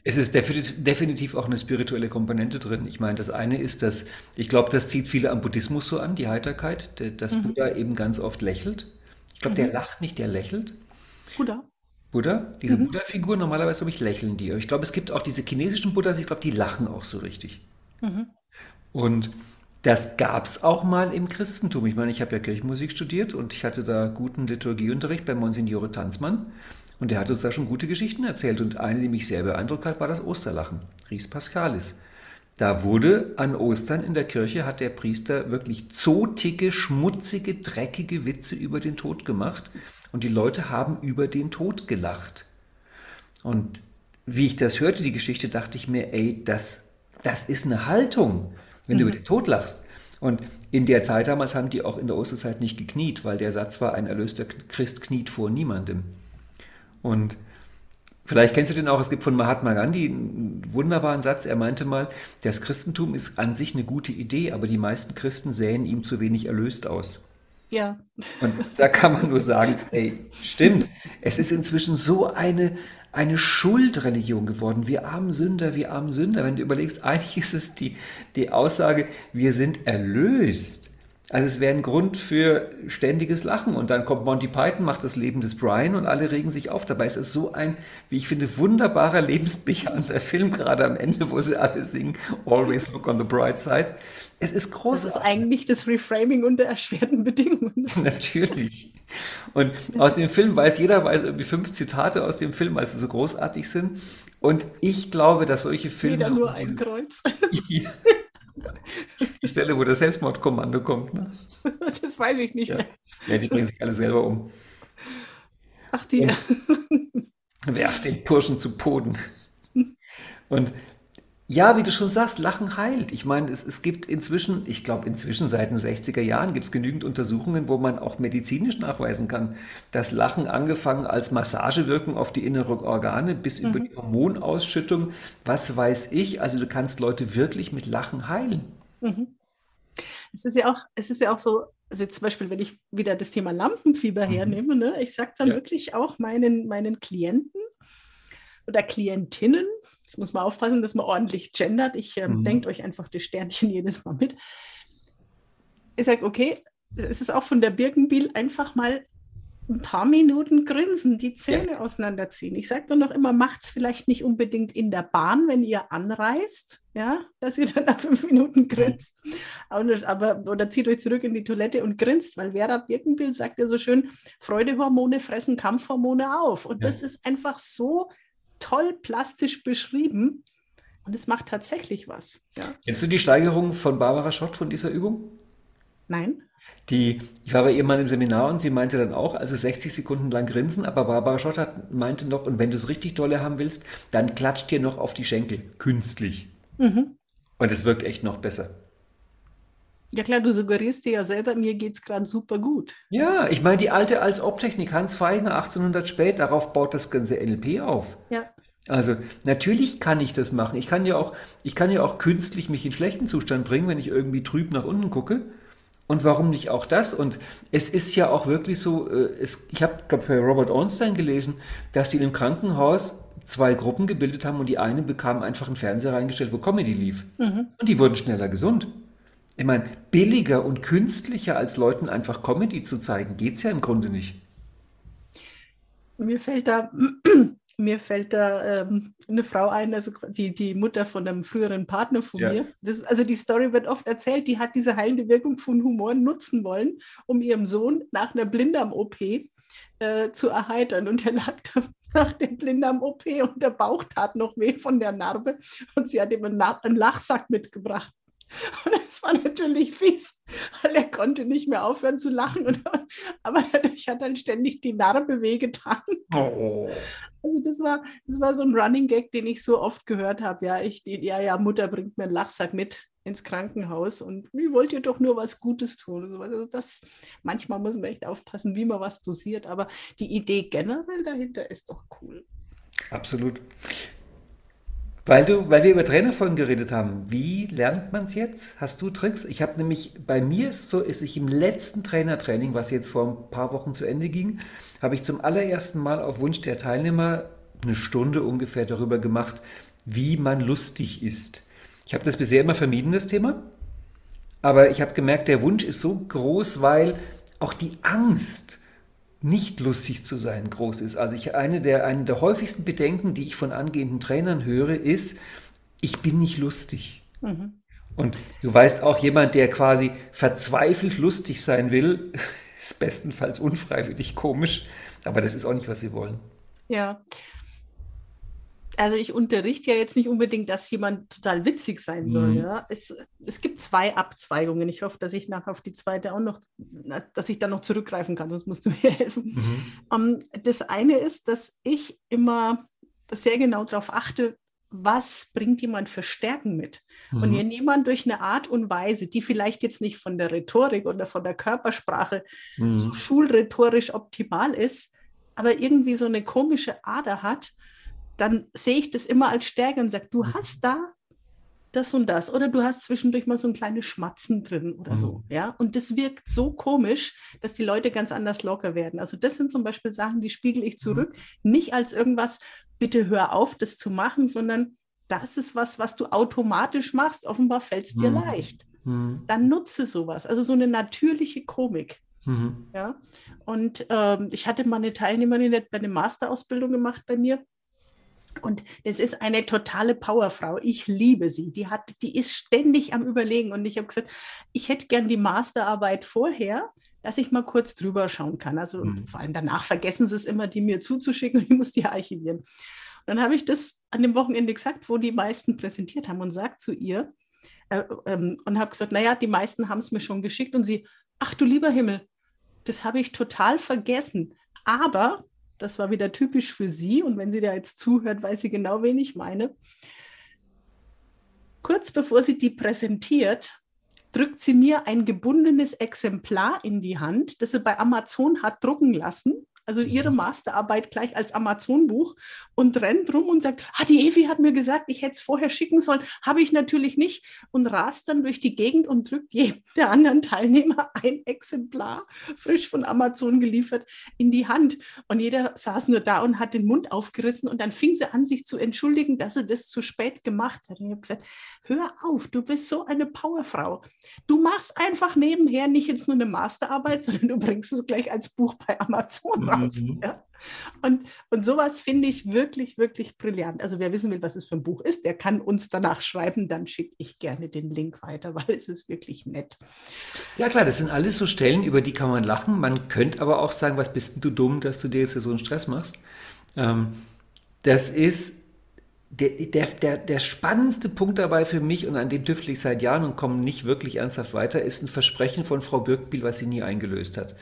Es ist definitiv, auch eine spirituelle Komponente drin. Ich meine, das eine ist, dass ich glaube, das zieht viele am Buddhismus so an, die Heiterkeit, dass Mhm. Buddha eben ganz oft lächelt. Ich glaube, der lacht nicht, der lächelt. Buddha. Buddha, diese Mhm. Buddha-Figur, normalerweise glaube ich, lächeln die. Ich glaube, es gibt auch diese chinesischen Buddhas, ich glaube, die lachen auch so richtig. Mhm. Und das gab es auch mal im Christentum. Ich meine, ich habe ja Kirchenmusik studiert und ich hatte da guten Liturgieunterricht bei Monsignore Tanzmann. Und der hat uns da schon gute Geschichten erzählt. Und eine, die mich sehr beeindruckt hat, war das Osterlachen, Ries Paschalis. Da wurde an Ostern in der Kirche, hat der Priester wirklich zotige, schmutzige, dreckige Witze über den Tod gemacht. Und die Leute haben über den Tod gelacht. Und wie ich das hörte, die Geschichte, dachte ich mir, ey, das, das ist eine Haltung, wenn du über den Tod lachst. Und in der Zeit damals haben die auch in der Osterzeit nicht gekniet, weil der Satz war, ein erlöster Christ kniet vor niemandem. Und vielleicht kennst du den auch, es gibt von Mahatma Gandhi einen wunderbaren Satz, er meinte mal, das Christentum ist an sich eine gute Idee, aber die meisten Christen sähen ihm zu wenig erlöst aus. Ja, Und da kann man nur sagen, ey, stimmt. Es ist inzwischen so eine, eine Schuldreligion geworden. Wir armen Sünder, wir armen Sünder. Wenn du überlegst, eigentlich ist es die, die Aussage, wir sind erlöst. Also es wäre ein Grund für ständiges Lachen. Und dann kommt Monty Python, macht das Leben des Brian und alle regen sich auf. Dabei ist es so ein, wie ich finde, wunderbarer, lebensbejahender Film, gerade am Ende, wo sie alle singen, Always look on the bright side. Es ist das ist großartig. eigentlich das Reframing unter erschwerten Bedingungen. <laughs> Natürlich. Und aus dem Film weiß jeder weiß irgendwie fünf Zitate aus dem Film, weil sie so großartig sind. Und ich glaube, dass solche Filme. Jeder nur ein Kreuz. Ja. <laughs> <laughs> Die Stelle, wo das Selbstmordkommando kommt. Ne? <laughs> Das weiß ich nicht Ja. mehr. ja, die bringen sich alle selber um. Ach, die. Werft den Burschen zu Boden. Und ja, wie du schon sagst, Lachen heilt. Ich meine, es, es gibt inzwischen, ich glaube inzwischen seit den 60er Jahren gibt es genügend Untersuchungen, wo man auch medizinisch nachweisen kann, dass Lachen angefangen als Massagewirkung auf die inneren Organe bis über die Hormonausschüttung, was weiß ich, also du kannst Leute wirklich mit Lachen heilen. Es ist ja auch, es ist ja auch so, also zum Beispiel, wenn ich wieder das Thema Lampenfieber Mhm. hernehme, ne, ich sage dann Ja. wirklich auch meinen, meinen Klienten oder Klientinnen, jetzt muss man aufpassen, dass man ordentlich gendert. Ich ähm, Mhm. denkt euch einfach das Sternchen <laughs> jedes Mal mit. Ich sage, okay, es ist auch von der Birkenbiel einfach mal ein paar Minuten grinsen, die Zähne auseinanderziehen. Ich sage dann noch immer, macht es vielleicht nicht unbedingt in der Bahn, wenn ihr anreist, ja, dass ihr <laughs> dann nach fünf Minuten grinst. Aber, aber, oder zieht euch zurück in die Toilette und grinst, weil Vera Birkenbiel sagt ja so schön, Freudehormone fressen Kampfhormone auf. Und Ja. das ist einfach so toll plastisch beschrieben. Und es macht tatsächlich was. Ja. Kennst du die Steigerung von Barbara Schott von dieser Übung? Nein? Die, ich war bei ihr mal im Seminar und sie meinte dann auch, also 60 Sekunden lang grinsen, aber Barbara Schott hat, meinte noch, und wenn du es richtig dolle haben willst, dann klatscht dir noch auf die Schenkel, künstlich. Mhm. Und es wirkt echt noch besser. Ja klar, du suggerierst dir ja selber, mir geht es gerade super gut. Ja, ich meine, die alte Als-Ob-Technik, Hans Feigen, 1800 spät, darauf baut das ganze NLP auf. Ja. Also natürlich kann ich das machen. Ich kann ja auch, ich kann ja auch künstlich mich in schlechten Zustand bringen, wenn ich irgendwie trüb nach unten gucke. Und warum nicht auch das? Und es ist ja auch wirklich so, äh, es, ich habe glaub, bei Robert Ornstein gelesen, dass die im Krankenhaus zwei Gruppen gebildet haben und die eine bekam einfach einen Fernseher reingestellt, wo Comedy lief. Und die wurden schneller gesund. Ich meine, billiger und künstlicher als Leuten einfach Comedy zu zeigen, geht es ja im Grunde nicht. Mir fällt da, <clears throat> mir fällt da ähm, eine Frau ein, also die, die Mutter von einem früheren Partner von Ja. mir. Das, also die Story wird oft erzählt, die hat diese heilende Wirkung von Humor nutzen wollen, um ihrem Sohn nach einer Blinddarm-OP äh, zu erheitern. Und er lag da <laughs> nach der Blinddarm-OP und der Bauch tat noch weh von der Narbe und sie hat ihm einen, einen Lachsack mitgebracht. Und das war natürlich fies, weil er konnte nicht mehr aufhören zu lachen. Und, aber dadurch hat dann ständig die Narbe wehgetan. Oh. Also das war, das war so ein Running Gag, den ich so oft gehört habe. Ja, ich, ja, ja, Mutter bringt mir einen Lachsack mit ins Krankenhaus und wie wollt ihr doch nur was Gutes tun? und so weiter. Also das, manchmal muss man echt aufpassen, wie man was dosiert, aber die Idee generell dahinter ist doch cool. Absolut. Weil du, weil wir über Trainerfolgen geredet haben, wie lernt man es jetzt? Hast du Tricks? Ich habe nämlich, bei mir ist es so, ist ich im letzten Trainertraining, was jetzt vor ein paar Wochen zu Ende ging, habe ich zum allerersten Mal auf Wunsch der Teilnehmer eine Stunde ungefähr darüber gemacht, wie man lustig ist. Ich habe das bisher immer vermieden, das Thema. Aber ich habe gemerkt, der Wunsch ist so groß, weil auch die Angst, nicht lustig zu sein, groß ist. Also ich, eine, der, eine der häufigsten Bedenken, die ich von angehenden Trainern höre, ist, ich bin nicht lustig. Und du weißt auch, jemand, der quasi verzweifelt lustig sein will, <laughs> ist bestenfalls unfreiwillig komisch, aber das ist auch nicht, was sie wollen. Ja. Also ich unterrichte ja jetzt nicht unbedingt, dass jemand total witzig sein soll. Mhm. Ja. Es, es gibt zwei Abzweigungen. Ich hoffe, dass ich nachher auf die zweite auch noch, dass ich da noch zurückgreifen kann, sonst musst du <laughs> mir helfen. Ähm, das eine ist, dass ich immer sehr genau darauf achte, was bringt jemand für Stärken mit? Und Mhm. wenn jemand durch eine Art und Weise, die vielleicht jetzt nicht von der Rhetorik oder von der Körpersprache so Mhm. schulrhetorisch optimal ist, aber irgendwie so eine komische Ader hat, dann sehe ich das immer als Stärke und sage, du hast da das und das oder du hast zwischendurch mal so ein kleines Schmatzen drin oder so, ja. Und das wirkt so komisch, dass die Leute ganz anders locker werden. Also das sind zum Beispiel Sachen, die spiegel ich zurück, nicht als irgendwas, bitte hör auf, das zu machen, sondern das ist was, was du automatisch machst. Offenbar fällt es dir Mhm. leicht. Mhm. Dann nutze sowas. Also so eine natürliche Komik. Mhm. Ja, und ähm, ich hatte mal eine Teilnehmerin, die hat bei einer Masterausbildung gemacht bei mir. Und das ist eine totale Powerfrau. Ich liebe sie. Die hat, die ist ständig am Überlegen. Und ich habe gesagt, ich hätte gern die Masterarbeit vorher, dass ich mal kurz drüber schauen kann. Also Mhm. vor allem danach vergessen sie es immer, die mir zuzuschicken und <laughs> ich muss die archivieren. Und dann habe ich das an dem Wochenende gesagt, wo die meisten präsentiert haben und sagt zu ihr äh, ähm, und habe gesagt, naja, die meisten haben es mir schon geschickt und sie, ach du lieber Himmel, das habe ich total vergessen. Aber das war wieder typisch für sie. Und wenn sie da jetzt zuhört, weiß sie genau, wen ich meine. Kurz bevor sie die präsentiert, drückt sie mir ein gebundenes Exemplar in die Hand, das sie bei Amazon hat drucken lassen. Also ihre Masterarbeit gleich als Amazon-Buch und rennt rum und sagt, ah, die Evi hat mir gesagt, ich hätte es vorher schicken sollen. Habe ich natürlich nicht. Und rast dann durch die Gegend und drückt jedem der anderen Teilnehmer <laughs> ein Exemplar, frisch von Amazon geliefert, in die Hand. Und jeder saß nur da und hat den Mund aufgerissen. Und dann fing sie an, sich zu entschuldigen, dass sie das zu spät gemacht hat. Und ich habe gesagt, hör auf, du bist so eine Powerfrau. Du machst einfach nebenher nicht jetzt nur eine Masterarbeit, <laughs> sondern du bringst es gleich als Buch bei Amazon raus. Mhm. Ja. Und, und sowas finde ich wirklich, wirklich brillant. Also wer wissen will, was es für ein Buch ist, der kann uns danach schreiben, dann schicke ich gerne den Link weiter, <laughs> weil es ist wirklich nett. Ja klar, das sind alles so Stellen, über die kann man lachen. Man könnte aber auch sagen, was bist denn du dumm, dass du dir jetzt so einen Stress machst. Ähm, das ist der, der, der, der spannendste Punkt dabei für mich, und an dem tüftle ich seit Jahren und komme nicht wirklich ernsthaft weiter, ist ein Versprechen von Frau Birkbiel, was sie nie eingelöst hat.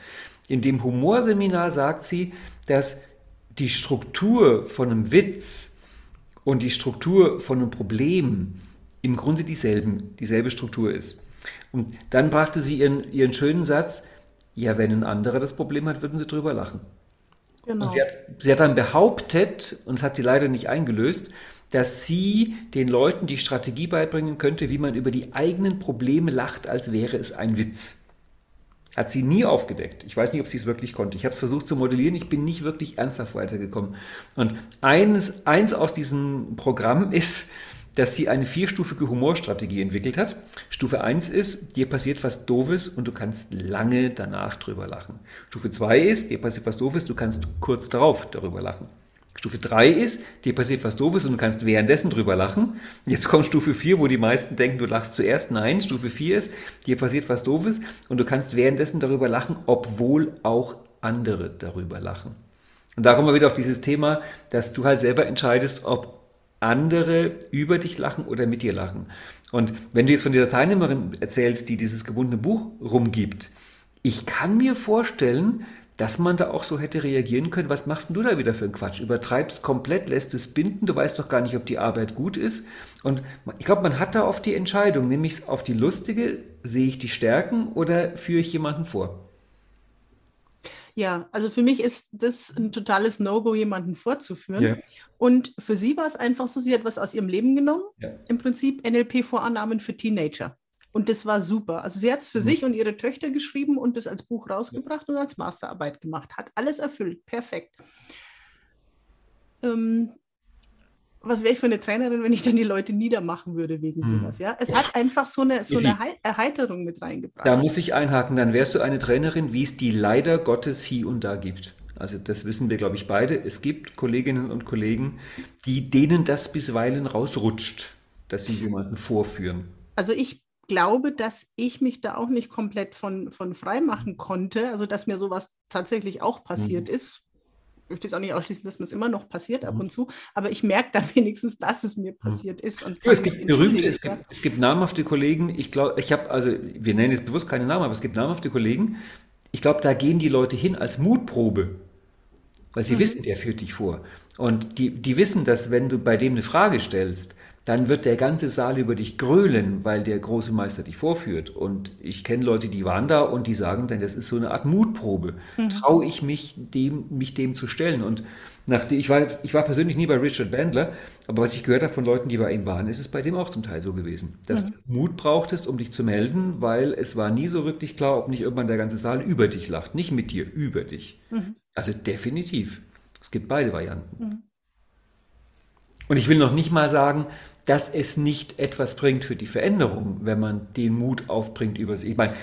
In dem Humorseminar sagt sie, dass die Struktur von einem Witz und die Struktur von einem Problem im Grunde dieselben, dieselbe Struktur ist. Und dann brachte sie ihren, ihren schönen Satz, ja, wenn ein anderer das Problem hat, würden sie drüber lachen. Genau. Und sie hat, sie hat dann behauptet, und das hat sie leider nicht eingelöst, dass sie den Leuten die Strategie beibringen könnte, wie man über die eigenen Probleme lacht, als wäre es ein Witz. Hat sie nie aufgedeckt. Ich weiß nicht, ob sie es wirklich konnte. Ich habe es versucht zu modellieren, ich bin nicht wirklich ernsthaft weitergekommen. Und eines, eins aus diesem Programm ist, dass sie eine vierstufige Humorstrategie entwickelt hat. Stufe 1 ist, dir passiert was Doofes und du kannst lange danach drüber lachen. Stufe 2 ist, dir passiert was Doofes, du kannst kurz darauf darüber lachen. Stufe 3 ist, dir passiert was Doofes und du kannst währenddessen drüber lachen. Jetzt kommt Stufe 4, wo die meisten denken, du lachst zuerst. Nein, Stufe 4 ist, dir passiert was Doofes und du kannst währenddessen darüber lachen, obwohl auch andere darüber lachen. Und da kommen wir wieder auf dieses Thema, dass du halt selber entscheidest, ob andere über dich lachen oder mit dir lachen. Und wenn du jetzt von dieser Teilnehmerin erzählst, die dieses gebundene Buch rumgibt, ich kann mir vorstellen, dass man da auch so hätte reagieren können. Was machst denn du da wieder für einen Quatsch? Übertreibst komplett, lässt es binden, du weißt doch gar nicht, ob die Arbeit gut ist. Und ich glaube, man hat da oft die Entscheidung, nehme ich es auf die lustige, sehe ich die Stärken oder führe ich jemanden vor? Ja, also für mich ist das ein totales No-Go, jemanden vorzuführen. Ja. Und für sie war es einfach so, sie hat was aus ihrem Leben genommen. Ja. Im Prinzip NLP-Vorannahmen für Teenager. Und das war super. Also sie hat es für mhm. sich und ihre Töchter geschrieben und das als Buch rausgebracht und als Masterarbeit gemacht. Hat alles erfüllt. Perfekt. Ähm, was wäre ich für eine Trainerin, wenn ich dann die Leute niedermachen würde wegen mhm. sowas, ja? Es hat einfach so eine, so eine Erheiterung mit reingebracht. Da muss ich einhaken, dann wärst du eine Trainerin, wie es die leider Gottes hier und da gibt. Also das wissen wir, glaube ich, beide. Es gibt Kolleginnen und Kollegen, die denen das bisweilen rausrutscht, dass sie jemanden vorführen. Also ich glaube, dass ich mich da auch nicht komplett von, von frei machen konnte. Also, dass mir sowas tatsächlich auch passiert mhm. ist. Ich möchte jetzt auch nicht ausschließen, dass mir es immer noch passiert ab mhm. und zu, aber ich merke dann <laughs> wenigstens, dass es mir mhm. passiert ist. Und ja, es gibt berühmte, es gibt, es gibt namhafte Kollegen, ich glaube, ich habe, also wir nennen jetzt bewusst keine Namen, aber es gibt namhafte Kollegen, ich glaube, da gehen die Leute hin als Mutprobe, weil sie mhm. wissen, der führt dich vor. Und die, die wissen, dass wenn du bei dem eine Frage stellst, dann wird der ganze Saal über dich grölen, weil der große Meister dich vorführt. Und ich kenne Leute, die waren da und die sagen dann, das ist so eine Art Mutprobe. Mhm. Traue ich mich dem, mich dem zu stellen? Und nachdem, ich, war, ich war persönlich nie bei Richard Bandler, aber was ich gehört habe von Leuten, die bei ihm waren, ist es bei dem auch zum Teil so gewesen. Dass mhm. du Mut brauchtest, um dich zu melden, weil es war nie so wirklich klar, ob nicht irgendwann der ganze Saal über dich lacht. Nicht mit dir, über dich. Mhm. Also definitiv. Es gibt beide Varianten. Mhm. Und ich will noch nicht mal sagen, dass es nicht etwas bringt für die Veränderung, wenn man den Mut aufbringt über sich. Ich meine,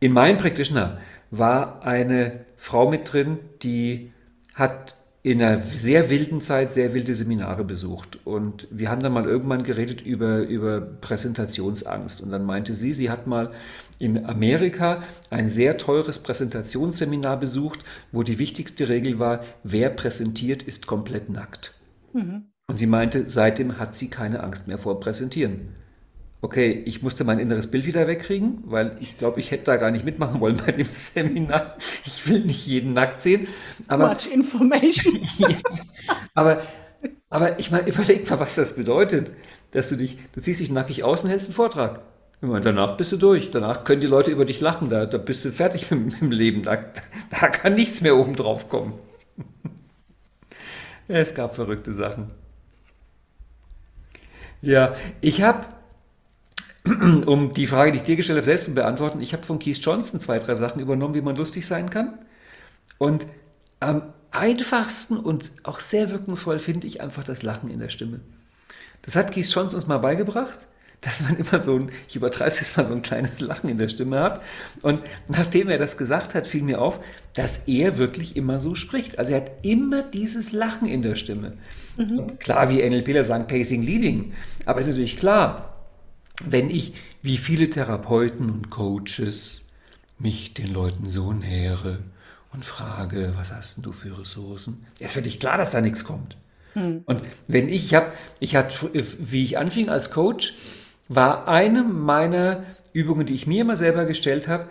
in meinem Practitioner war eine Frau mit drin, die hat in einer sehr wilden Zeit sehr wilde Seminare besucht. Und wir haben dann mal irgendwann geredet über, über Präsentationsangst. Und dann meinte sie, sie hat mal in Amerika ein sehr teures Präsentationsseminar besucht, wo die wichtigste Regel war, wer präsentiert, ist komplett nackt. Mhm. Und sie meinte, seitdem hat sie keine Angst mehr vor Präsentieren. Okay, ich musste mein inneres Bild wieder wegkriegen, weil ich glaube, ich hätte da gar nicht mitmachen wollen bei dem <laughs> Seminar. Ich will nicht jeden nackt sehen. Aber, Much information. <laughs> aber, aber ich meine, überleg mal, was das bedeutet, dass du dich, du ziehst dich nackig aus und hältst einen Vortrag. Meine, danach bist du durch. Danach können die Leute über dich lachen. Da, da bist du fertig mit, <laughs> mit dem Leben. Da, da kann nichts mehr oben drauf kommen. es gab verrückte Sachen. Ja, ich habe, <clears throat> um die Frage, die ich dir gestellt habe, selbst zu beantworten, ich habe von Keith Johnson zwei, drei Sachen übernommen, wie man lustig sein kann. Und am einfachsten und auch sehr wirkungsvoll finde ich einfach das Lachen in der Stimme. Das hat Keith Johnson uns mal beigebracht dass man immer so ein, ich übertreibe es jetzt mal, so ein kleines Lachen in der Stimme hat. Und nachdem er das gesagt hat, fiel mir auf, dass er wirklich immer so spricht. Also er hat immer dieses Lachen in der Stimme. Mhm. Und klar, wie NLPler sagen, Pacing Leading. Aber es ist natürlich klar, wenn ich, wie viele Therapeuten und Coaches, mich den Leuten so nähere und frage, was hast denn du für Ressourcen? ist völlig klar, dass da nichts kommt. Hm. Und wenn ich, ich habe, ich hatte, wie ich anfing als Coach, war eine meiner Übungen, die ich mir immer selber gestellt habe,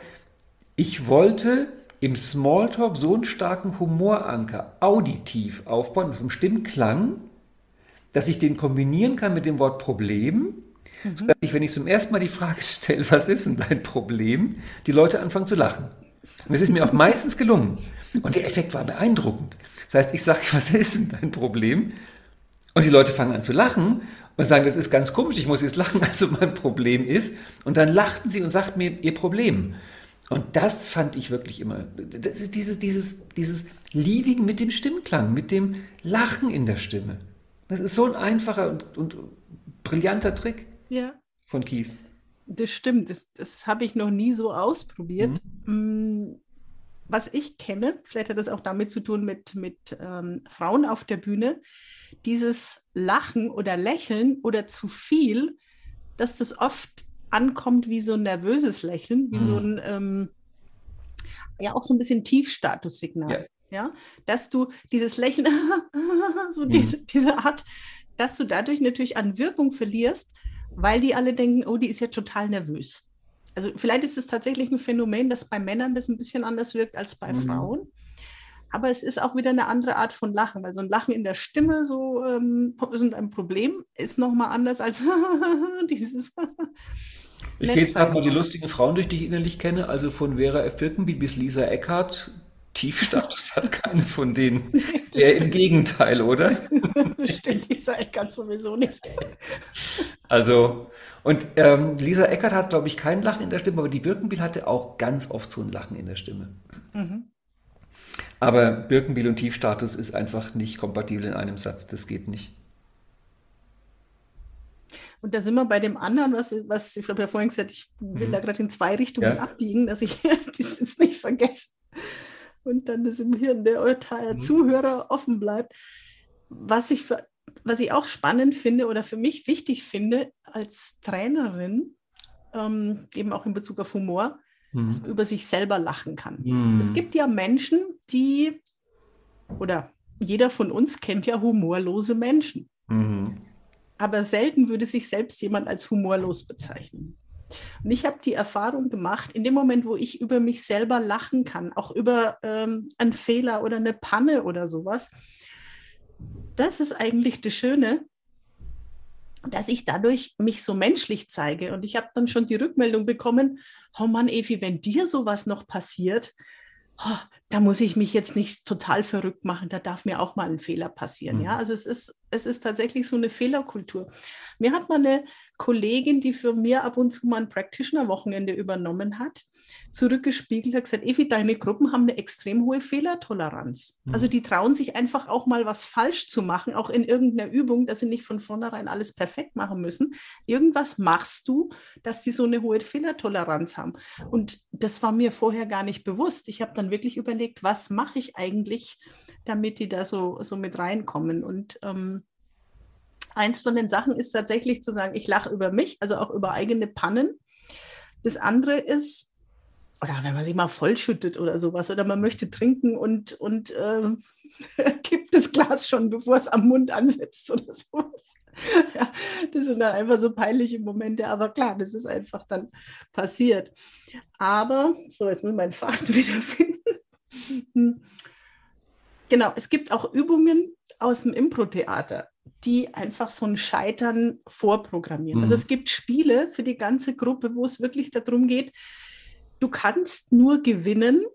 ich wollte im Smalltalk so einen starken Humoranker auditiv aufbauen, vom Stimmklang, dass ich den kombinieren kann mit dem Wort Problem, mhm. sodass ich, wenn ich zum ersten Mal die Frage <laughs> stelle, was ist denn dein Problem, die Leute anfangen zu lachen. Und das ist mir auch meistens gelungen. Und der Effekt war beeindruckend. Das heißt, ich sage, <laughs> was ist denn dein Problem? Und die Leute fangen an zu lachen und sagen, das ist ganz komisch, ich muss jetzt lachen, <laughs> also mein Problem ist. Und dann lachten sie und sagten mir ihr Problem. Und das fand ich wirklich immer, das ist dieses, dieses, dieses Leading mit dem Stimmklang, mit dem Lachen in der Stimme. Das ist so ein einfacher und, und brillanter Trick ja. von Kies. Das stimmt, das, das habe ich noch nie so ausprobiert. Mhm. Mm, was ich kenne, vielleicht hat das auch damit zu tun mit, mit ähm, Frauen auf der Bühne, dieses Lachen oder Lächeln oder zu viel, dass das oft ankommt wie so ein nervöses Lächeln, wie mhm. so ein, ähm, ja, auch so ein bisschen Tiefstatussignal. Ja. ja. Dass du dieses Lächeln, <laughs> so mhm. diese, diese Art, dass du dadurch natürlich an Wirkung verlierst, weil die alle denken, oh, die ist ja total nervös. Also vielleicht ist es tatsächlich ein Phänomen, dass bei Männern das ein bisschen anders wirkt als bei mhm. Frauen. Aber es ist auch wieder eine andere Art von Lachen, weil so ein Lachen in der Stimme so ähm, ist ein Problem, ist nochmal anders als <laughs> dieses. ich gehe jetzt mal die lustigen Frauen durch, die ich innerlich kenne, also von Vera F. Birkenbiel bis Lisa Eckhardt. Tiefstatus <laughs> hat keine von denen. Eher im Gegenteil, oder? <laughs> Stimmt, Lisa Eckert sowieso nicht. Also, und ähm, Lisa Eckert hat, glaube ich, kein Lachen in der Stimme, aber die Birkenbiel hatte auch ganz oft so ein Lachen in der Stimme. Mhm. Aber Birkenbiel und Tiefstatus ist einfach nicht kompatibel in einem Satz. Das geht nicht. Und da sind wir bei dem anderen, was, was ich habe ja vorhin gesagt, ich will mhm. da gerade in zwei Richtungen ja. abbiegen, dass ich <laughs> das jetzt nicht vergesse und dann das im Hirn der mhm. Zuhörer offen bleibt. Was ich, für, was ich auch spannend finde oder für mich wichtig finde als Trainerin, ähm, eben auch in Bezug auf Humor, mhm. dass man über sich selber lachen kann. Mhm. Es gibt ja Menschen, die, oder jeder von uns kennt ja humorlose Menschen. Mhm. Aber selten würde sich selbst jemand als humorlos bezeichnen. Und ich habe die Erfahrung gemacht, in dem Moment, wo ich über mich selber lachen kann, auch über ähm, einen Fehler oder eine Panne oder sowas, das ist eigentlich das Schöne, dass ich dadurch mich so menschlich zeige. Und ich habe dann schon die Rückmeldung bekommen, oh Mann, Evi, wenn dir sowas noch passiert, oh, da muss ich mich jetzt nicht total verrückt machen, da darf mir auch mal ein Fehler passieren. Mhm. Ja, also es ist, es ist tatsächlich so eine Fehlerkultur. Mir hat mal eine Kollegin, die für mir ab und zu mal ein Practitioner-Wochenende übernommen hat, zurückgespiegelt, hat gesagt, Evi, deine Gruppen haben eine extrem hohe Fehlertoleranz. Mhm. Also die trauen sich einfach auch mal was falsch zu machen, auch in irgendeiner Übung, dass sie nicht von vornherein alles perfekt machen müssen. Irgendwas machst du, dass die so eine hohe Fehlertoleranz haben. Und das war mir vorher gar nicht bewusst. Ich habe dann wirklich überlegt, was mache ich eigentlich, damit die da so, so mit reinkommen. Und ähm, eins von den Sachen ist tatsächlich zu sagen, ich lache über mich, also auch über eigene Pannen. Das andere ist, oder wenn man sich mal vollschüttet oder sowas, oder man möchte trinken und, und äh, <laughs> kippt das Glas schon, bevor es am Mund ansetzt oder <laughs> sowas. Ja, das sind dann einfach so peinliche Momente, aber klar, das ist einfach dann passiert. Aber, so, jetzt muss ich meinen Faden <laughs> wiederfinden. Hm. Genau, es gibt auch Übungen aus dem Impro-Theater, die einfach so ein Scheitern vorprogrammieren. Also mhm. Also es gibt Spiele für die ganze Gruppe, wo es wirklich darum geht, du kannst nur gewinnen,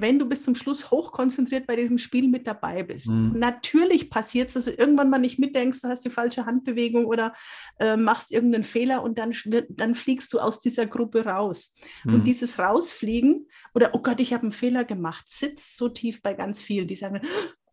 wenn du bis zum Schluss hochkonzentriert bei diesem Spiel mit dabei bist. Mhm. Natürlich passiert es, dass du irgendwann mal nicht mitdenkst, du hast die falsche Handbewegung oder äh, machst irgendeinen Fehler und dann, dann fliegst du aus dieser Gruppe raus. Mhm. Und dieses Rausfliegen oder, oh Gott, ich habe einen Fehler gemacht, sitzt so tief bei ganz vielen, die sagen,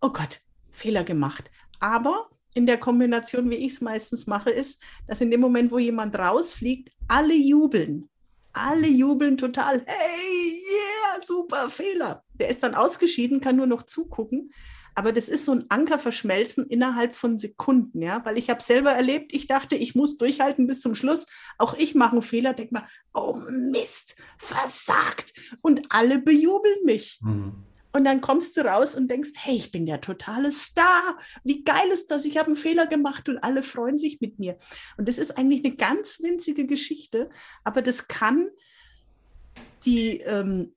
oh Gott, Fehler gemacht. Aber in der Kombination, wie ich es meistens mache, ist, dass in dem Moment, wo jemand rausfliegt, alle jubeln. Alle jubeln total. Hey, yeah, super Fehler. Der ist dann ausgeschieden, kann nur noch zugucken. Aber das ist so ein Ankerverschmelzen innerhalb von Sekunden, ja, weil ich habe selber erlebt, ich dachte, ich muss durchhalten bis zum Schluss. Auch ich mache einen Fehler, denke mal, oh Mist, versagt. Und alle bejubeln mich. Mhm. Und dann kommst du raus und denkst, hey, ich bin der totale Star. Wie geil ist das? Ich habe einen Fehler gemacht und alle freuen sich mit mir. Und das ist eigentlich eine ganz winzige Geschichte, aber das kann die ähm,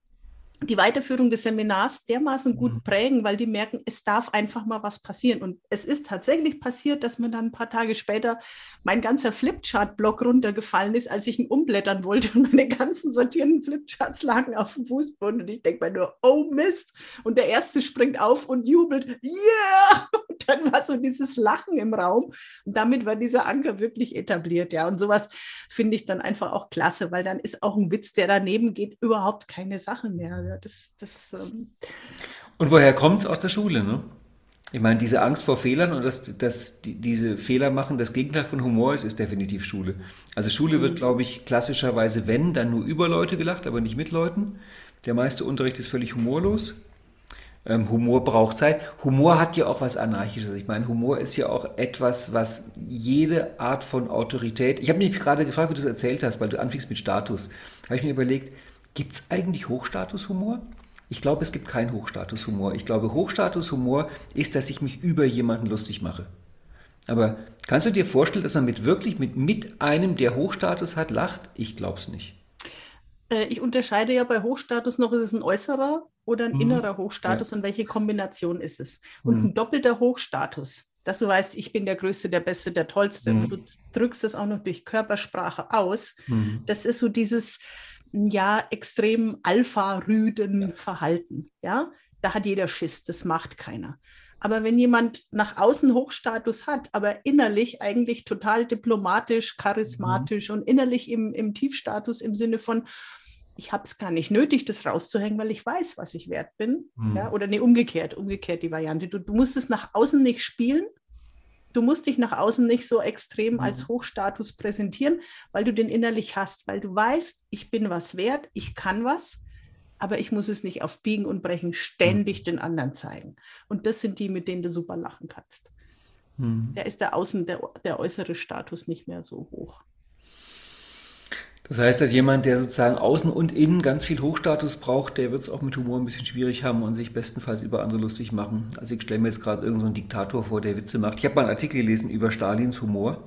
die Weiterführung des Seminars dermaßen gut Mhm. prägen, weil die merken, es darf einfach mal was passieren. Und es ist tatsächlich passiert, dass mir dann ein paar Tage später mein ganzer Flipchart-Block runtergefallen ist, als ich ihn umblättern wollte <laughs> und meine ganzen sortierten Flipcharts lagen auf dem Fußboden. Und ich denke mir nur, oh Mist. Und der Erste springt auf und jubelt, yeah! <laughs> Und dann war so dieses Lachen im Raum. Und damit war dieser Anker wirklich etabliert. Ja, und sowas finde ich dann einfach auch klasse, weil dann ist auch ein Witz, der daneben geht, überhaupt keine Sache mehr. Ja, das, das, ähm, Und woher kommt es aus der Schule, ne? Ich meine, diese Angst vor Fehlern und dass, dass die, diese Fehler machen, das Gegenteil von Humor ist, ist definitiv Schule. Also Schule wird, glaube ich, klassischerweise, wenn, dann nur über Leute gelacht, aber nicht mit Leuten. Der meiste Unterricht ist völlig humorlos. Ähm, Humor braucht Zeit. Humor hat ja auch was Anarchisches. Ich meine, Humor ist ja auch etwas, was jede Art von Autorität. Ich habe mich gerade gefragt, wie du es erzählt hast, weil du anfingst mit Status. Habe ich mir überlegt, gibt es eigentlich Hochstatushumor? Ich glaube, es gibt keinen Hochstatushumor. Ich glaube, Hochstatushumor ist, dass ich mich über jemanden lustig mache. Aber kannst du dir vorstellen, dass man mit wirklich mit, mit einem, der Hochstatus hat, lacht? Ich glaube es nicht. äh, ich unterscheide ja bei Hochstatus noch, ist es ein äußerer oder ein Mhm. innerer Hochstatus und welche Kombination ist es? Und Mhm. ein doppelter Hochstatus, dass du weißt, ich bin der Größte, der Beste, der Tollste Mhm. und du drückst das auch noch durch Körpersprache aus. Mhm. Das ist so dieses, ja, extrem Alpha-Rüden-Verhalten. Ja, da hat jeder Schiss, das macht keiner. Aber wenn jemand nach außen Hochstatus hat, aber innerlich eigentlich total diplomatisch, charismatisch und innerlich im, im Tiefstatus im Sinne von, ich habe es gar nicht nötig, das rauszuhängen, weil ich weiß, was ich wert bin. Mhm. Ja, oder nee, umgekehrt, umgekehrt die Variante. Du, du musst es nach außen nicht spielen. Du musst dich nach außen nicht so extrem Mhm. als Hochstatus präsentieren, weil du den innerlich hast, weil du weißt, ich bin was wert, ich kann was, aber ich muss es nicht auf Biegen und Brechen ständig den anderen zeigen. Und das sind die, mit denen du super lachen kannst. Mhm. Da ist der Außen, der, der äußere Status nicht mehr so hoch. Das heißt, dass jemand, der sozusagen außen und innen ganz viel Hochstatus braucht, der wird es auch mit Humor ein bisschen schwierig haben und sich bestenfalls über andere lustig machen. Also ich stelle mir jetzt gerade irgendeinen so einen Diktator vor, der Witze macht. Ich habe mal einen Artikel gelesen über Stalins Humor.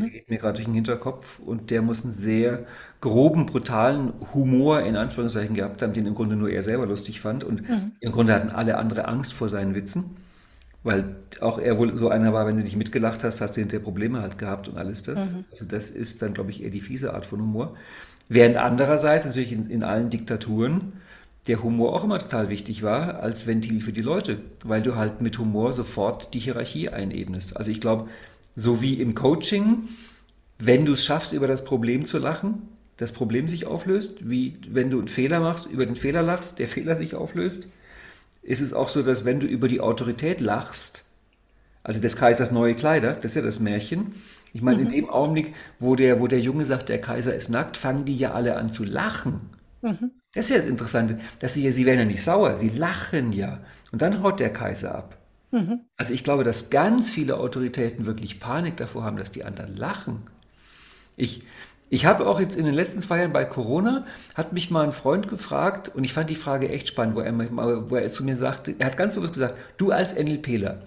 Der geht mir gerade durch den Hinterkopf und der muss einen sehr groben, brutalen Humor in Anführungszeichen gehabt haben, den im Grunde nur er selber lustig fand. Und im Grunde hatten alle andere Angst vor seinen Witzen. Weil auch er wohl so einer war, wenn du nicht mitgelacht hast, hast du hinterher Probleme halt gehabt und alles das. Also das ist dann, glaube ich, eher die fiese Art von Humor. Während andererseits natürlich in, in allen Diktaturen der Humor auch immer total wichtig war als Ventil für die Leute, weil du halt mit Humor sofort die Hierarchie einebnest. Also ich glaube, so wie im Coaching, wenn du es schaffst, über das Problem zu lachen, das Problem sich auflöst, wie wenn du einen Fehler machst, über den Fehler lachst, der Fehler sich auflöst, ist es auch so, dass wenn du über die Autorität lachst, also des Kaisers neue Kleider, das ist ja das Märchen. Ich meine, in dem Augenblick, wo der, wo der Junge sagt, der Kaiser ist nackt, fangen die ja alle an zu lachen. Das ist ja das Interessante, dass sie ja, sie werden ja nicht sauer, sie lachen ja. Und dann haut der Kaiser ab. Also ich glaube, dass ganz viele Autoritäten wirklich Panik davor haben, dass die anderen lachen. Ich, ich habe auch jetzt in den letzten zwei Jahren bei Corona, hat mich mal ein Freund gefragt, und ich fand die Frage echt spannend, wo er, wo er zu mir sagte, er hat ganz bewusst gesagt, du als NLPler,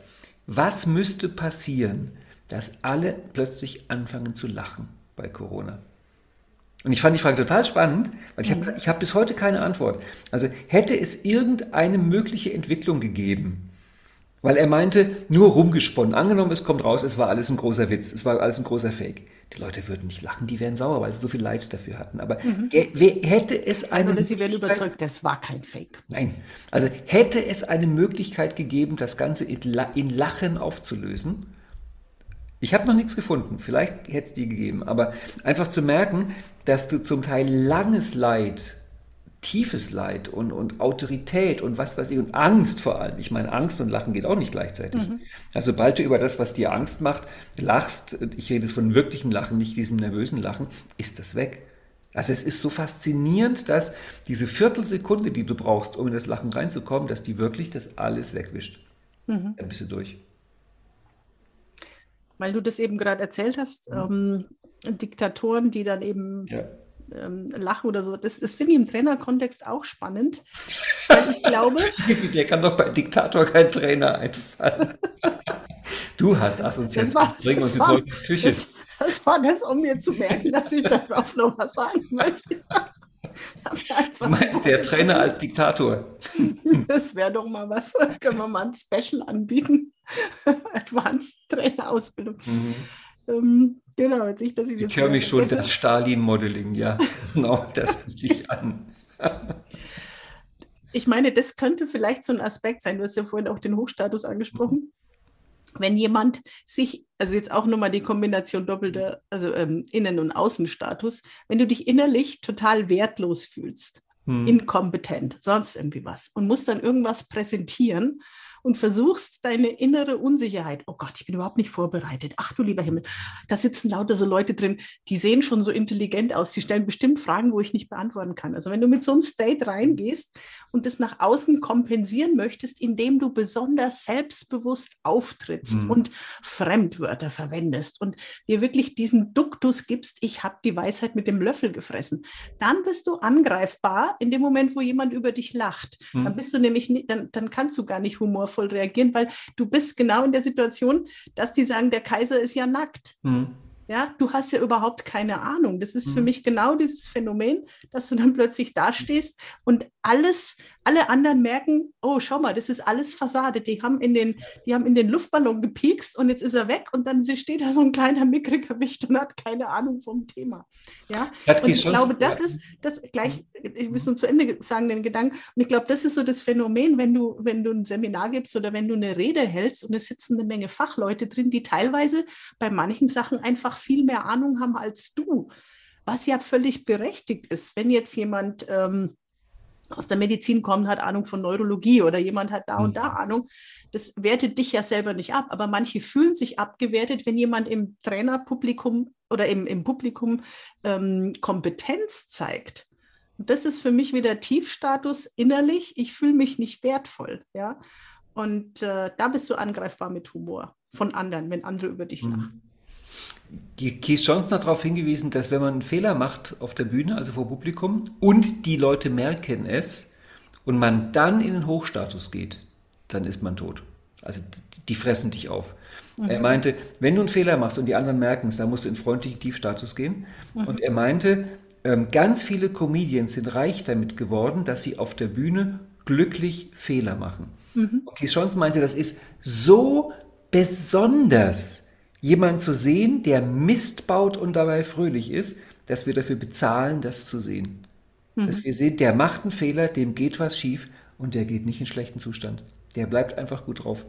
was müsste passieren, dass alle plötzlich anfangen zu lachen bei Corona? Und ich fand die Frage total spannend, weil ich habe ich hab bis heute keine Antwort. Also hätte es irgendeine mögliche Entwicklung gegeben, weil er meinte, nur rumgesponnen. Angenommen, es kommt raus, es war alles ein großer Witz, es war alles ein großer Fake. Die Leute würden nicht lachen, die wären sauer, weil sie so viel Leid dafür hatten. Aber wer, hätte es eine Oder sie Möglichkeit- überzeugt, das war kein Fake. Nein, also hätte es eine Möglichkeit gegeben, das Ganze in Lachen aufzulösen? Ich habe noch nichts gefunden, vielleicht hätte es die gegeben, aber einfach zu merken, dass du zum Teil langes Leid, tiefes Leid und, und Autorität und was weiß ich und Angst vor allem, ich meine, Angst und Lachen geht auch nicht gleichzeitig. Also sobald du über das, was dir Angst macht, lachst, ich rede jetzt von wirklichem Lachen, nicht diesem nervösen Lachen, ist das weg. Also es ist so faszinierend, dass diese Viertelsekunde, die du brauchst, um in das Lachen reinzukommen, dass die wirklich das alles wegwischt. Dann bist du durch. Weil du das eben gerade erzählt hast, ähm, Diktatoren, die dann eben Ja. Ähm, lachen oder so. Das, das finde ich im Trainerkontext auch spannend, weil ich glaube. <laughs> Der kann doch bei Diktator kein Trainer einfallen. <laughs> Du hast. Bring uns in Volkens Küche. Das, das, war das, um mir zu merken, dass ich darauf noch was sagen möchte. Du meinst der Trainer als Diktator? Das wäre doch mal was. Können wir mal ein Special anbieten. <laughs> Advanced Trainerausbildung. Mhm. Ähm, genau, nicht, dass ich, ich höre mich schon das Stalin-Modeling, ja. <laughs> genau, das biete ich an. <laughs> ich meine, das könnte vielleicht so ein Aspekt sein. Du hast ja vorhin auch den Hochstatus angesprochen. Wenn jemand sich, also jetzt auch nochmal die Kombination doppelter, also ähm, Innen- und Außenstatus, wenn du dich innerlich total wertlos fühlst, hm. inkompetent, sonst irgendwie was und musst dann irgendwas präsentieren und versuchst deine innere Unsicherheit, oh Gott, ich bin überhaupt nicht vorbereitet, ach du lieber Himmel, da sitzen lauter so Leute drin, die sehen schon so intelligent aus, die stellen bestimmt Fragen, wo ich nicht beantworten kann. Also wenn du mit so einem State reingehst und das nach außen kompensieren möchtest, indem du besonders selbstbewusst auftrittst mhm. und Fremdwörter verwendest und dir wirklich diesen Duktus gibst, ich habe die Weisheit mit dem Löffel gefressen, dann bist du angreifbar in dem Moment, wo jemand über dich lacht. Mhm. Dann bist du nämlich, dann, dann kannst du gar nicht humorvoll humorvoll reagieren, weil du bist genau in der Situation, dass die sagen, der Kaiser ist ja nackt. Mhm. Ja, du hast ja überhaupt keine Ahnung. Das ist mhm. für mich genau dieses Phänomen, dass du dann plötzlich dastehst und alles, alle anderen merken, oh, schau mal, das ist alles Fassade. Die haben in den, die haben in den Luftballon gepiekst und jetzt ist er weg und dann steht da so ein kleiner mickriger Wicht und hat keine Ahnung vom Thema. Ja, und ich glaube, das ist das gleich, ich muss nur zu Ende sagen, den Gedanken. Und ich glaube, das ist so das Phänomen, wenn du, wenn du ein Seminar gibst oder wenn du eine Rede hältst und es sitzen eine Menge Fachleute drin, die teilweise bei manchen Sachen einfach viel mehr Ahnung haben als du, was ja völlig berechtigt ist. Wenn jetzt jemand ähm, aus der Medizin kommt, hat Ahnung von Neurologie oder jemand hat da und da mhm. Ahnung, das wertet dich ja selber nicht ab. Aber manche fühlen sich abgewertet, wenn jemand im Trainerpublikum oder im, im Publikum ähm, Kompetenz zeigt. Und das ist für mich wieder Tiefstatus innerlich. Ich fühle mich nicht wertvoll. Ja? Und äh, da bist du angreifbar mit Humor von anderen, wenn andere über dich mhm. lachen die Keith Johnson hat darauf hingewiesen, dass wenn man einen Fehler macht auf der Bühne, also vor Publikum, und die Leute merken es und man dann in den Hochstatus geht, dann ist man tot. Also die fressen dich auf. Mhm. Er meinte, wenn du einen Fehler machst und die anderen merken es, dann musst du in freundlichen Tiefstatus gehen. Mhm. Und er meinte, ähm, ganz viele Comedians sind reich damit geworden, dass sie auf der Bühne glücklich Fehler machen. Mhm. Und Keith Johnson meinte, das ist so besonders jemanden zu sehen, der Mist baut und dabei fröhlich ist, dass wir dafür bezahlen, das zu sehen. Mhm. Dass wir sehen, der macht einen Fehler, dem geht was schief und der geht nicht in schlechten Zustand. Der bleibt einfach gut drauf.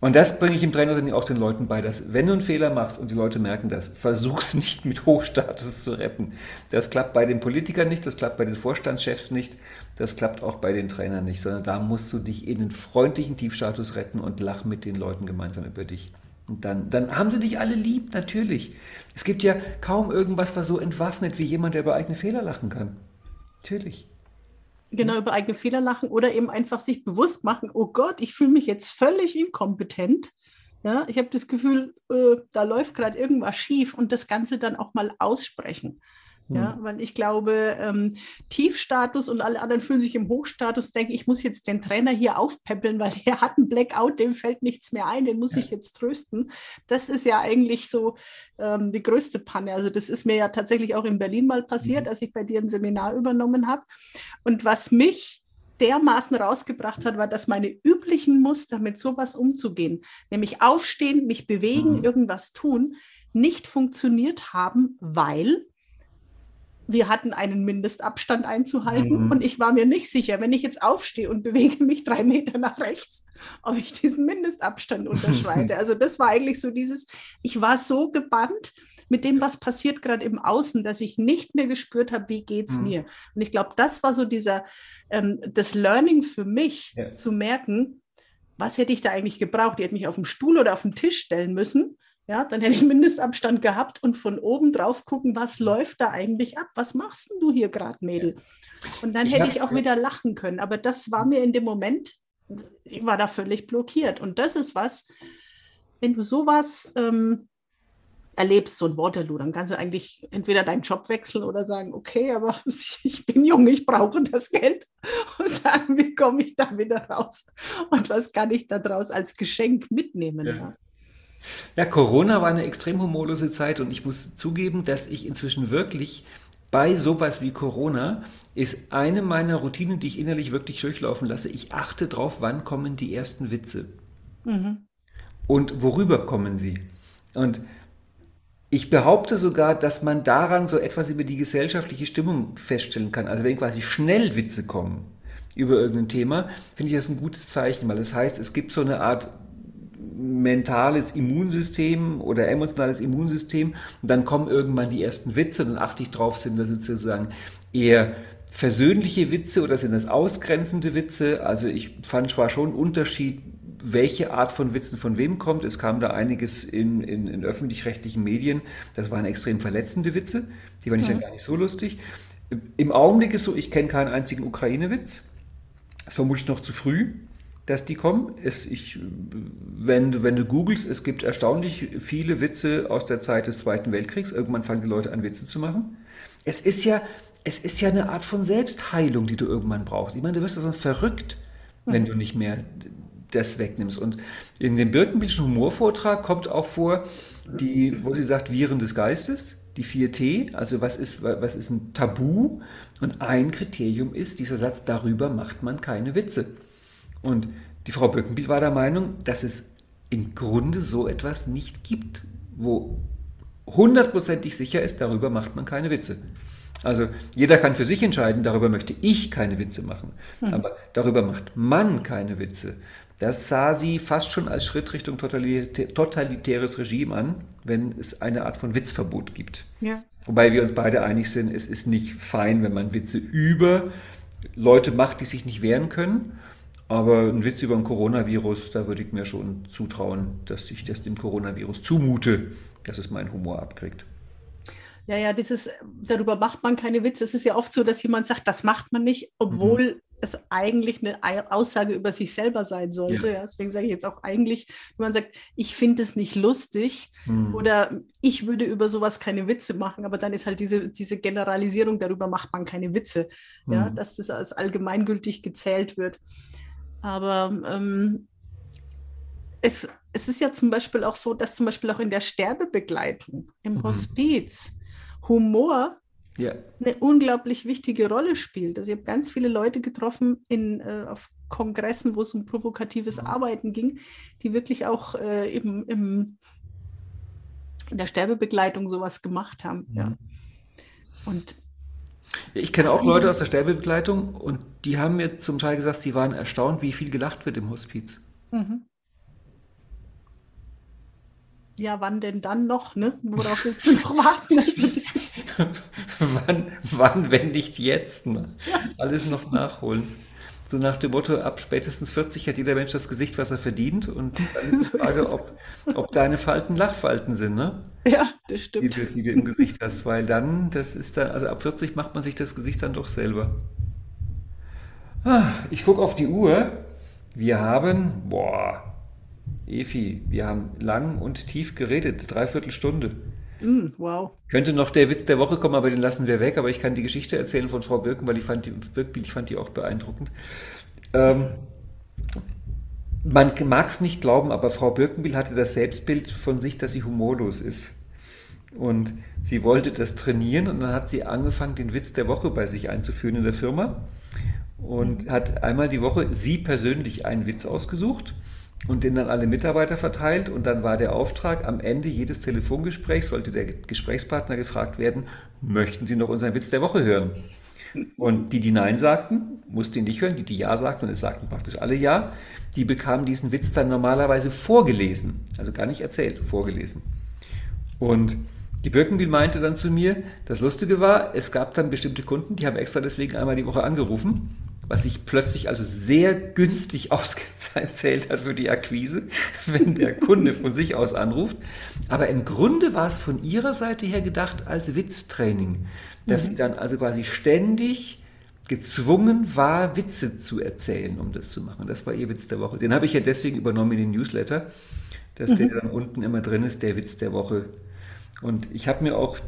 Und das bringe ich im Trainertraining auch den Leuten bei, dass wenn du einen Fehler machst und die Leute merken das, versuch's nicht mit Hochstatus zu retten. Das klappt bei den Politikern nicht, das klappt bei den Vorstandschefs nicht, das klappt auch bei den Trainern nicht, sondern da musst du dich in den freundlichen Tiefstatus retten und lach mit den Leuten gemeinsam über dich. Und dann, dann haben sie dich alle lieb, natürlich. Es gibt ja kaum irgendwas, was so entwaffnet wie jemand, der über eigene Fehler lachen kann. Natürlich. Genau, über eigene Fehler lachen oder eben einfach sich bewusst machen, oh Gott, ich fühle mich jetzt völlig inkompetent. Ja, ich habe das Gefühl, äh, da läuft gerade irgendwas schief und das Ganze dann auch mal aussprechen. Ja, hm. weil ich glaube, ähm, Tiefstatus und alle anderen fühlen sich im Hochstatus, denken, ich muss jetzt den Trainer hier aufpäppeln, weil der hat einen Blackout, dem fällt nichts mehr ein, den muss ja. ich jetzt trösten. Das ist ja eigentlich so ähm, die größte Panne. Also das ist mir ja tatsächlich auch in Berlin mal passiert, mhm. als ich bei dir ein Seminar übernommen habe. Und was mich dermaßen rausgebracht hat, war, dass meine üblichen Muster, mit sowas umzugehen, nämlich aufstehen, mich bewegen, mhm. irgendwas tun, nicht funktioniert haben, weil wir hatten einen Mindestabstand einzuhalten mhm. und ich war mir nicht sicher, wenn ich jetzt aufstehe und bewege mich drei Meter nach rechts, ob ich diesen Mindestabstand unterschreite. <laughs> also das war eigentlich so dieses, ich war so gebannt mit dem, was passiert gerade im Außen, dass ich nicht mehr gespürt habe, wie geht es mhm. mir. Und ich glaube, das war so dieser, ähm, das Learning für mich, ja. zu merken, was hätte ich da eigentlich gebraucht? Die hätte mich auf dem Stuhl oder auf dem Tisch stellen müssen ja, dann hätte ich Mindestabstand gehabt und von oben drauf gucken, was läuft da eigentlich ab? Was machst denn du hier gerade, Mädel? Und dann ich hätte ich auch wieder lachen können. Aber das war mir in dem Moment, ich war da völlig blockiert. Und das ist was, wenn du sowas ähm, erlebst, so ein Waterloo, dann kannst du eigentlich entweder deinen Job wechseln oder sagen, okay, aber <laughs> ich bin jung, ich brauche das Geld <laughs> und sagen, wie komme ich da wieder raus und was kann ich da draus als Geschenk mitnehmen. Ja. Ja, Corona war eine extrem humorlose Zeit und ich muss zugeben, dass ich inzwischen wirklich bei sowas wie Corona ist eine meiner Routinen, die ich innerlich wirklich durchlaufen lasse. Ich achte drauf, wann kommen die ersten Witze. Mhm. Und worüber kommen sie? Und ich behaupte sogar, dass man daran so etwas über die gesellschaftliche Stimmung feststellen kann. Also wenn quasi schnell Witze kommen über irgendein Thema, finde ich das ein gutes Zeichen, weil das heißt, es gibt so eine Art mentales Immunsystem oder emotionales Immunsystem und dann kommen irgendwann die ersten Witze, dann achte ich drauf, sind das sozusagen eher versöhnliche Witze oder sind das ausgrenzende Witze? Also ich fand zwar schon einen Unterschied, welche Art von Witzen von wem kommt. Es kam da einiges in, in, in öffentlich-rechtlichen Medien. Das waren extrem verletzende Witze. Die waren ich mhm. dann gar nicht so lustig. Im Augenblick ist so, ich kenne keinen einzigen Ukraine-Witz. Das ist vermutlich noch zu früh dass die kommen. Es, ich, wenn, du, wenn du googelst, es gibt erstaunlich viele Witze aus der Zeit des Zweiten Weltkriegs. Irgendwann fangen die Leute an, Witze zu machen. Es ist ja, es ist ja eine Art von Selbstheilung, die du irgendwann brauchst. Ich meine, du wirst ja sonst verrückt, wenn du nicht mehr das wegnimmst. Und in dem Birkenbildschen Humorvortrag kommt auch vor, die, wo sie sagt, Viren des Geistes, die 4T, also was ist, was ist ein Tabu? Und ein Kriterium ist, dieser Satz, darüber macht man keine Witze. Und die Frau Böckenbiel war der Meinung, dass es im Grunde so etwas nicht gibt, wo hundertprozentig sicher ist, darüber macht man keine Witze. Also jeder kann für sich entscheiden, darüber möchte ich keine Witze machen. Hm. Aber darüber macht man keine Witze. Das sah sie fast schon als Schritt Richtung totalitäres Regime an, wenn es eine Art von Witzverbot gibt. Ja. Wobei wir uns beide einig sind, es ist nicht fein, wenn man Witze über Leute macht, die sich nicht wehren können. Aber ein Witz über ein Coronavirus, da würde ich mir schon zutrauen, dass ich das dem Coronavirus zumute, dass es meinen Humor abkriegt. Ja, ja, dieses, darüber macht man keine Witze. Es ist ja oft so, dass jemand sagt, das macht man nicht, obwohl mhm. es eigentlich eine Aussage über sich selber sein sollte. Ja. Ja, deswegen sage ich jetzt auch eigentlich, wenn man sagt, ich finde es nicht lustig mhm. oder ich würde über sowas keine Witze machen, aber dann ist halt diese, diese Generalisierung, darüber macht man keine Witze, mhm. ja, dass das als allgemeingültig gezählt wird. Aber ähm, es, es ist ja zum Beispiel auch so, dass zum Beispiel auch in der Sterbebegleitung, im mhm. Hospiz, Humor ja. eine unglaublich wichtige Rolle spielt. Also ich habe ganz viele Leute getroffen in, äh, auf Kongressen, wo es um provokatives mhm. Arbeiten ging, die wirklich auch äh, eben im, in der Sterbebegleitung sowas gemacht haben. Mhm. Ja. Und ich kenne auch Leute aus der Sterbebegleitung und die haben mir zum Teil gesagt, sie waren erstaunt, wie viel gelacht wird im Hospiz. Mhm. Ja, wann denn dann noch, ne? Worauf wir <laughs> noch warten? Also wann, wann, wenn nicht jetzt? Ne? Alles noch nachholen. So nach dem Motto, ab spätestens 40 hat jeder Mensch das Gesicht, was er verdient. Und dann ist die <laughs> Frage, ob, ob deine Falten Lachfalten sind, ne? Ja, das stimmt. Die, du, die du im Gesicht hast, weil dann, das ist dann, also ab 40 macht man sich das Gesicht dann doch selber. Ah, ich gucke auf die Uhr. Wir haben, boah, Efi, wir haben lang und tief geredet, dreiviertel Stunde. Mm, wow. Könnte noch der Witz der Woche kommen, aber den lassen wir weg. Aber ich kann die Geschichte erzählen von Frau Birken, weil ich fand die, ich fand die auch beeindruckend. Ähm, man mag es nicht glauben, aber Frau Birkenbiel hatte das Selbstbild von sich, dass sie humorlos ist. Und sie wollte das trainieren und dann hat sie angefangen, den Witz der Woche bei sich einzuführen in der Firma und hat einmal die Woche sie persönlich einen Witz ausgesucht und den dann alle Mitarbeiter verteilt. Und dann war der Auftrag, am Ende jedes Telefongesprächs sollte der Gesprächspartner gefragt werden, möchten Sie noch unseren Witz der Woche hören? Und die, die Nein sagten, mussten ihn nicht hören, die, die Ja sagten, und es sagten praktisch alle Ja, die bekamen diesen Witz dann normalerweise vorgelesen. Also gar nicht erzählt, vorgelesen. Und die Birkenbiel meinte dann zu mir, das Lustige war, es gab dann bestimmte Kunden, die haben extra deswegen einmal die Woche angerufen was sich plötzlich also sehr günstig <laughs> ausgezählt hat für die Akquise, wenn der Kunde von sich aus anruft. Aber im Grunde war es von ihrer Seite her gedacht als Witztraining, dass mhm. sie dann also quasi ständig gezwungen war, Witze zu erzählen, um das zu machen. Das war ihr Witz der Woche. Den habe ich ja deswegen übernommen in den Newsletter, dass mhm. der dann unten immer drin ist, der Witz der Woche. Und ich habe mir auch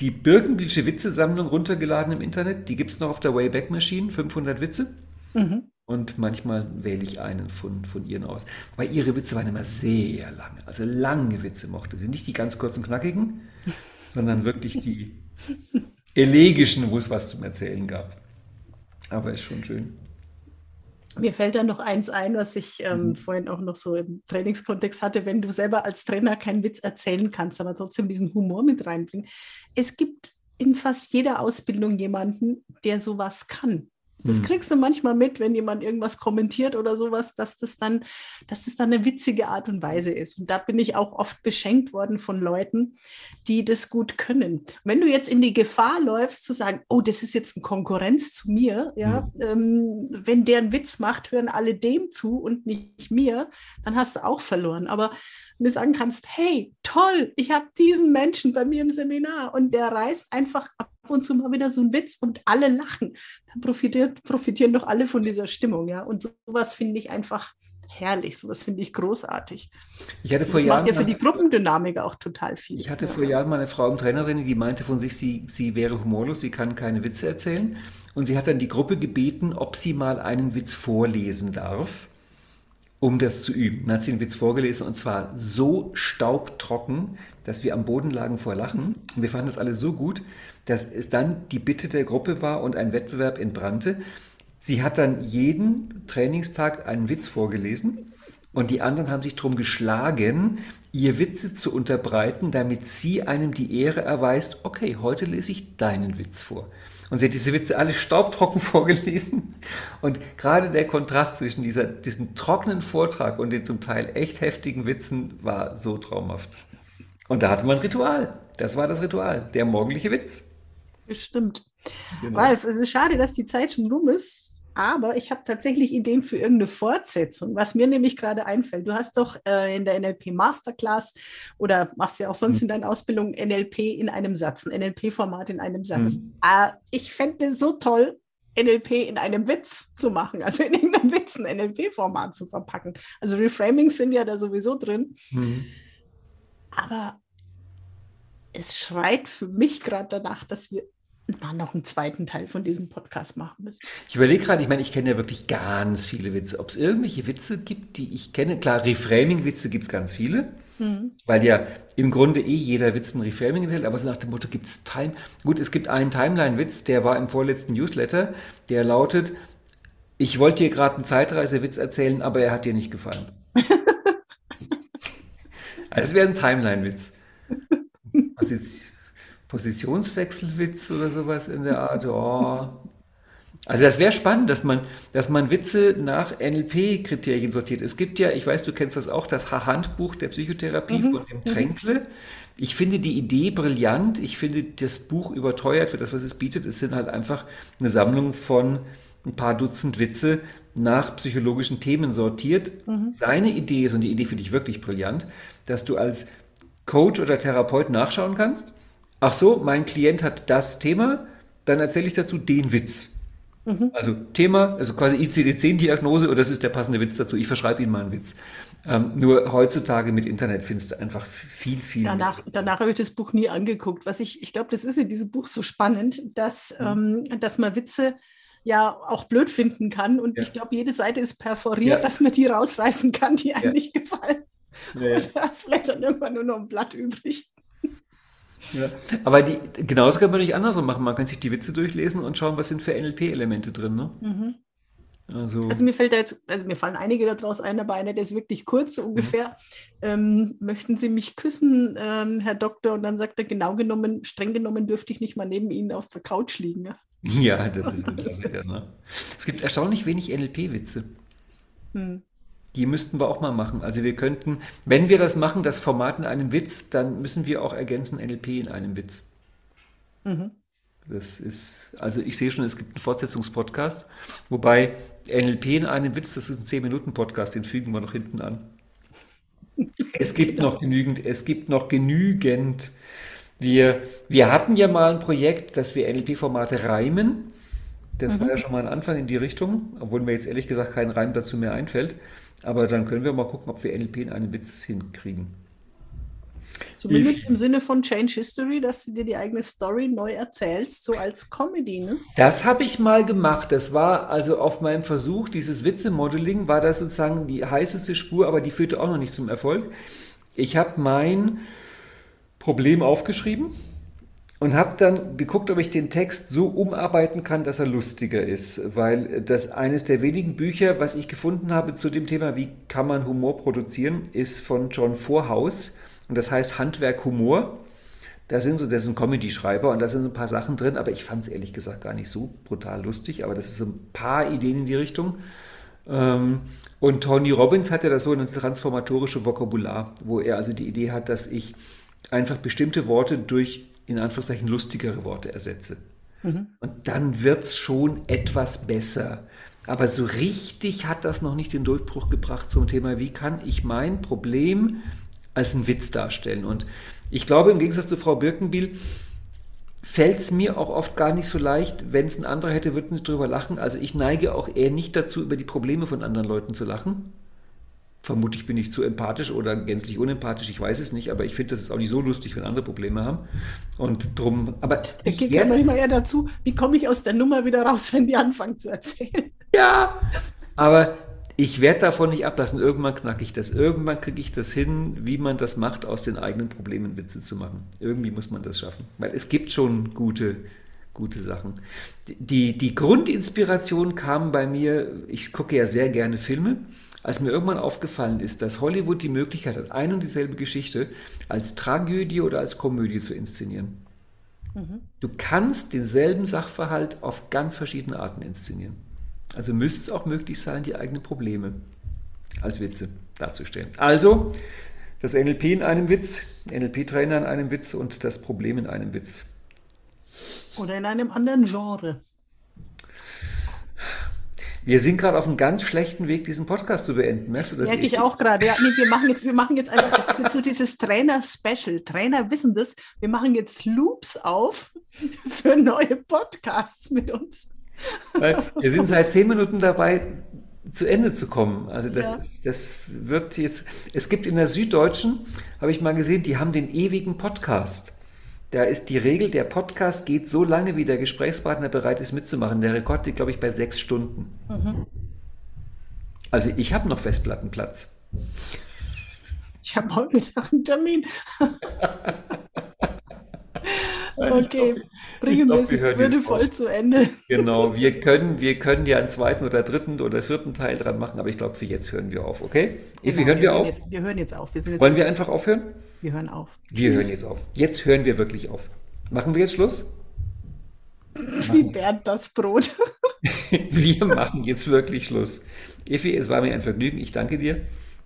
die Birkenbielsche Witze-Sammlung runtergeladen im Internet. Die gibt es noch auf der Wayback Machine, 500 Witze. Mhm. Und manchmal wähle ich einen von, von ihren aus. Weil ihre Witze waren immer sehr lange. Also lange Witze mochte sie. Nicht die ganz kurzen, knackigen, <laughs> sondern wirklich die elegischen, wo es was zum Erzählen gab. Aber ist schon schön. Mir fällt da noch eins ein, was ich ähm, Mhm. vorhin auch noch so im Trainingskontext hatte, wenn du selber als Trainer keinen Witz erzählen kannst, aber trotzdem diesen Humor mit reinbringen. Es gibt in fast jeder Ausbildung jemanden, der sowas kann. Das Mhm. kriegst du manchmal mit, wenn jemand irgendwas kommentiert oder sowas, dass das dann, dass das dann eine witzige Art und Weise ist. Und da bin ich auch oft beschenkt worden von Leuten, die das gut können. Wenn du jetzt in die Gefahr läufst, zu sagen, oh, das ist jetzt eine Konkurrenz zu mir, ja, ähm, wenn der einen Witz macht, hören alle dem zu und nicht mir, dann hast du auch verloren. Aber wenn du sagen kannst, hey, toll, ich habe diesen Menschen bei mir im Seminar und der reißt einfach ab und zu mal wieder so einen Witz und alle lachen, dann profitiert, profitieren doch alle von dieser Stimmung, ja. Und sowas finde ich einfach herrlich, sowas finde ich großartig. Ich hatte vor Das macht Jahren. ja für die Gruppendynamik auch total viel. Ich hatte vor Jahren mal eine Frau im Trainerin, die meinte von sich, sie, sie wäre humorlos, sie kann keine Witze erzählen. Und sie hat dann die Gruppe gebeten, ob sie mal einen Witz vorlesen darf, um das zu üben. Dann hat sie einen Witz vorgelesen und zwar so staubtrocken, dass wir am Boden lagen vor Lachen. Und wir fanden das alle so gut, dass es dann die Bitte der Gruppe war und ein Wettbewerb entbrannte. Sie hat dann jeden Trainingstag einen Witz vorgelesen und die anderen haben sich darum geschlagen, ihr Witze zu unterbreiten, damit sie einem die Ehre erweist, okay, heute lese ich deinen Witz vor. Und sie hat diese Witze alle staubtrocken <laughs> vorgelesen. Und gerade der Kontrast zwischen dieser, diesem trockenen Vortrag und den zum Teil echt heftigen Witzen war so traumhaft. Und da hatte man ein Ritual. Das war das Ritual, der morgendliche Witz. Bestimmt. Genau. Ralf, es ist schade, dass die Zeit schon rum ist, aber ich habe tatsächlich Ideen für irgendeine Fortsetzung, was mir nämlich gerade einfällt. Du hast doch äh, in der NLP Masterclass oder machst ja auch sonst Mhm. in deiner Ausbildung NLP in einem Satz, ein NLP-Format in einem Satz. Mhm. Äh, ich fände es so toll, NLP in einem Witz zu machen, also in irgendeinem Witz ein NLP-Format zu verpacken. Also Reframings sind ja da sowieso drin. Mhm. Aber es schreit für mich gerade danach, dass wir mal noch einen zweiten Teil von diesem Podcast machen müssen. Ich überlege gerade, ich meine, ich kenne ja wirklich ganz viele Witze. Ob es irgendwelche Witze gibt, die ich kenne. Klar, Reframing-Witze gibt es ganz viele, weil ja im Grunde eh jeder Witz ein Reframing enthält, aber so nach dem Motto gibt es Time. Gut, es gibt einen Timeline-Witz, der war im vorletzten Newsletter, der lautet, ich wollte dir gerade einen Zeitreisewitz erzählen, aber er hat dir nicht gefallen. <laughs> Also es wäre ein Timeline-Witz. <laughs> Was jetzt Positionswechselwitz oder sowas in der Art. Oh. Also das wäre spannend, dass man, dass man Witze nach NLP-Kriterien sortiert. Es gibt ja, ich weiß, du kennst das auch, das Handbuch der Psychotherapie von dem Tränkle. Ich finde die Idee brillant. Ich finde das Buch überteuert für das, was es bietet. Es sind halt einfach eine Sammlung von ein paar Dutzend Witze nach psychologischen Themen sortiert. Seine Idee ist, und die Idee finde ich wirklich brillant, dass du als Coach oder Therapeut nachschauen kannst. Ach so, mein Klient hat das Thema, dann erzähle ich dazu den Witz. Also Thema, also quasi ICD-10-Diagnose oder das ist der passende Witz dazu. Ich verschreibe Ihnen mal einen Witz. Ähm, nur heutzutage mit Internet findest du einfach viel, viel Danach, mehr. danach habe ich das Buch nie angeguckt. Was ich, ich glaube, das ist in diesem Buch so spannend, dass, ähm, dass man Witze ja auch blöd finden kann. Und Ja. ich glaube, jede Seite ist perforiert, Ja. dass man die rausreißen kann, die einem Ja. nicht gefallen. Ja. Und da ist vielleicht dann irgendwann nur noch ein Blatt übrig. Ja. Aber die, genauso kann man nicht andersrum machen. Man kann sich die Witze durchlesen und schauen, was sind für NLP-Elemente drin. Ne? Also, Also mir fällt da jetzt, also mir fallen einige daraus ein, aber einer, der ist wirklich kurz, so Mhm. ungefähr. Ähm, möchten Sie mich küssen, ähm, Herr Doktor? Und dann sagt er, genau genommen, streng genommen dürfte ich nicht mal neben Ihnen auf der Couch liegen. Ja? ja, das ist ein Klassiker. Ne? Es gibt erstaunlich wenig NLP-Witze. Hm. Die müssten wir auch mal machen. Also wir könnten, wenn wir das machen, das Format in einem Witz, dann müssen wir auch ergänzen NLP in einem Witz. Mhm. Das ist, also ich sehe schon, es gibt einen Fortsetzungspodcast, wobei NLP in einem Witz, das ist ein 10-Minuten-Podcast, den fügen wir noch hinten an. Es gibt noch genügend, es gibt noch genügend. Wir, wir hatten ja mal ein Projekt, dass wir NLP-Formate reimen. Das war ja schon mal ein Anfang in die Richtung, obwohl mir jetzt ehrlich gesagt kein Reim dazu mehr einfällt. Aber dann können wir mal gucken, ob wir NLP in einem Witz hinkriegen. Zumindest im Sinne von Change History, dass du dir die eigene Story neu erzählst, so als Comedy, ne? Das habe ich mal gemacht. Das war also auf meinem Versuch, dieses Witze-Modeling, war das sozusagen die heißeste Spur, aber die führte auch noch nicht zum Erfolg. Ich habe mein Problem aufgeschrieben und habe dann geguckt, ob ich den Text so umarbeiten kann, dass er lustiger ist, weil das eines der wenigen Bücher, was ich gefunden habe zu dem Thema, wie kann man Humor produzieren, ist von John Vorhaus und das heißt Handwerk Humor. Da sind so, das ist ein Comedy-Schreiber und da sind so ein paar Sachen drin, aber ich fand es ehrlich gesagt gar nicht so brutal lustig, aber das ist ein paar Ideen in die Richtung. Ähm, und Tony Robbins hat ja das so ein transformatorische Vokabular, wo er also die Idee hat, dass ich einfach bestimmte Worte durch in Anführungszeichen lustigere Worte ersetze. Mhm. Und dann wird es schon etwas besser. Aber so richtig hat das noch nicht den Durchbruch gebracht zum Thema, wie kann ich mein Problem als einen Witz darstellen. Und ich glaube, im Gegensatz zu Frau Birkenbiel, fällt es mir auch oft gar nicht so leicht, wenn es ein anderer hätte, würden sie drüber lachen. Also ich neige auch eher nicht dazu, über die Probleme von anderen Leuten zu lachen. Vermutlich bin ich zu empathisch oder gänzlich unempathisch, ich weiß es nicht, aber ich finde, das ist auch nicht so lustig, wenn andere Probleme haben. Und drum, aber. Da geht es ja manchmal eher dazu, wie komme ich aus der Nummer wieder raus, wenn die anfangen zu erzählen. Ja, aber ich werde davon nicht ablassen. Irgendwann knacke ich das. Irgendwann kriege ich das hin, wie man das macht, aus den eigenen Problemen Witze zu machen. Irgendwie muss man das schaffen. Weil es gibt schon gute, gute Sachen. Die, die Grundinspiration kam bei mir, ich gucke ja sehr gerne Filme, als mir irgendwann aufgefallen ist, dass Hollywood die Möglichkeit hat, ein und dieselbe Geschichte als Tragödie oder als Komödie zu inszenieren. Mhm. Du kannst denselben Sachverhalt auf ganz verschiedene Arten inszenieren. Also müsste es auch möglich sein, die eigenen Probleme als Witze darzustellen. Also das NLP in einem Witz, NLP-Trainer in einem Witz und das Problem in einem Witz. Oder in einem anderen Genre. Wir sind gerade auf einem ganz schlechten Weg, diesen Podcast zu beenden. Merkst du das? Merke ich auch gerade. Ja, nee, wir machen jetzt, wir machen jetzt einfach, jetzt so dieses Trainer-Special. Trainer wissen das. Wir machen jetzt Loops auf für neue Podcasts mit uns. Weil wir sind seit zehn Minuten dabei, zu Ende zu kommen. Also das, ja. ist, das wird jetzt, es gibt in der Süddeutschen, habe ich mal gesehen, die haben den ewigen Podcast. Da ist die Regel, der Podcast geht so lange, wie der Gesprächspartner bereit ist mitzumachen. Der Rekord liegt, glaube ich, bei sechs Stunden. Mhm. Also ich habe noch Festplattenplatz. Ich habe heute Mittag einen Termin. <laughs> okay, glaub, bringen wir es jetzt würdevoll zu Ende. Genau, wir können, wir können ja einen zweiten oder dritten oder vierten Teil dran machen, aber ich glaube, für jetzt hören wir auf, okay? Genau, Evi, hören wir, wir auf? Jetzt, wir hören jetzt auf. Wir jetzt Wollen wir einfach aufhören? Wir hören auf. Wir hören jetzt auf. Jetzt hören wir wirklich auf. Machen wir jetzt Schluss? <laughs> Wie Bernd das Brot. <laughs> wir machen jetzt wirklich Schluss. Effi, es war mir ein Vergnügen. Ich danke dir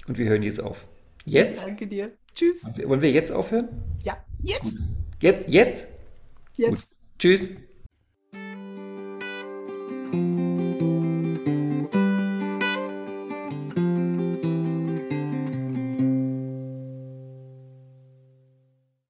und wir hören jetzt auf. Jetzt? Ich danke dir. Tschüss. Wollen wir jetzt aufhören? Ja, jetzt. Jetzt, jetzt? Jetzt. Gut. Tschüss.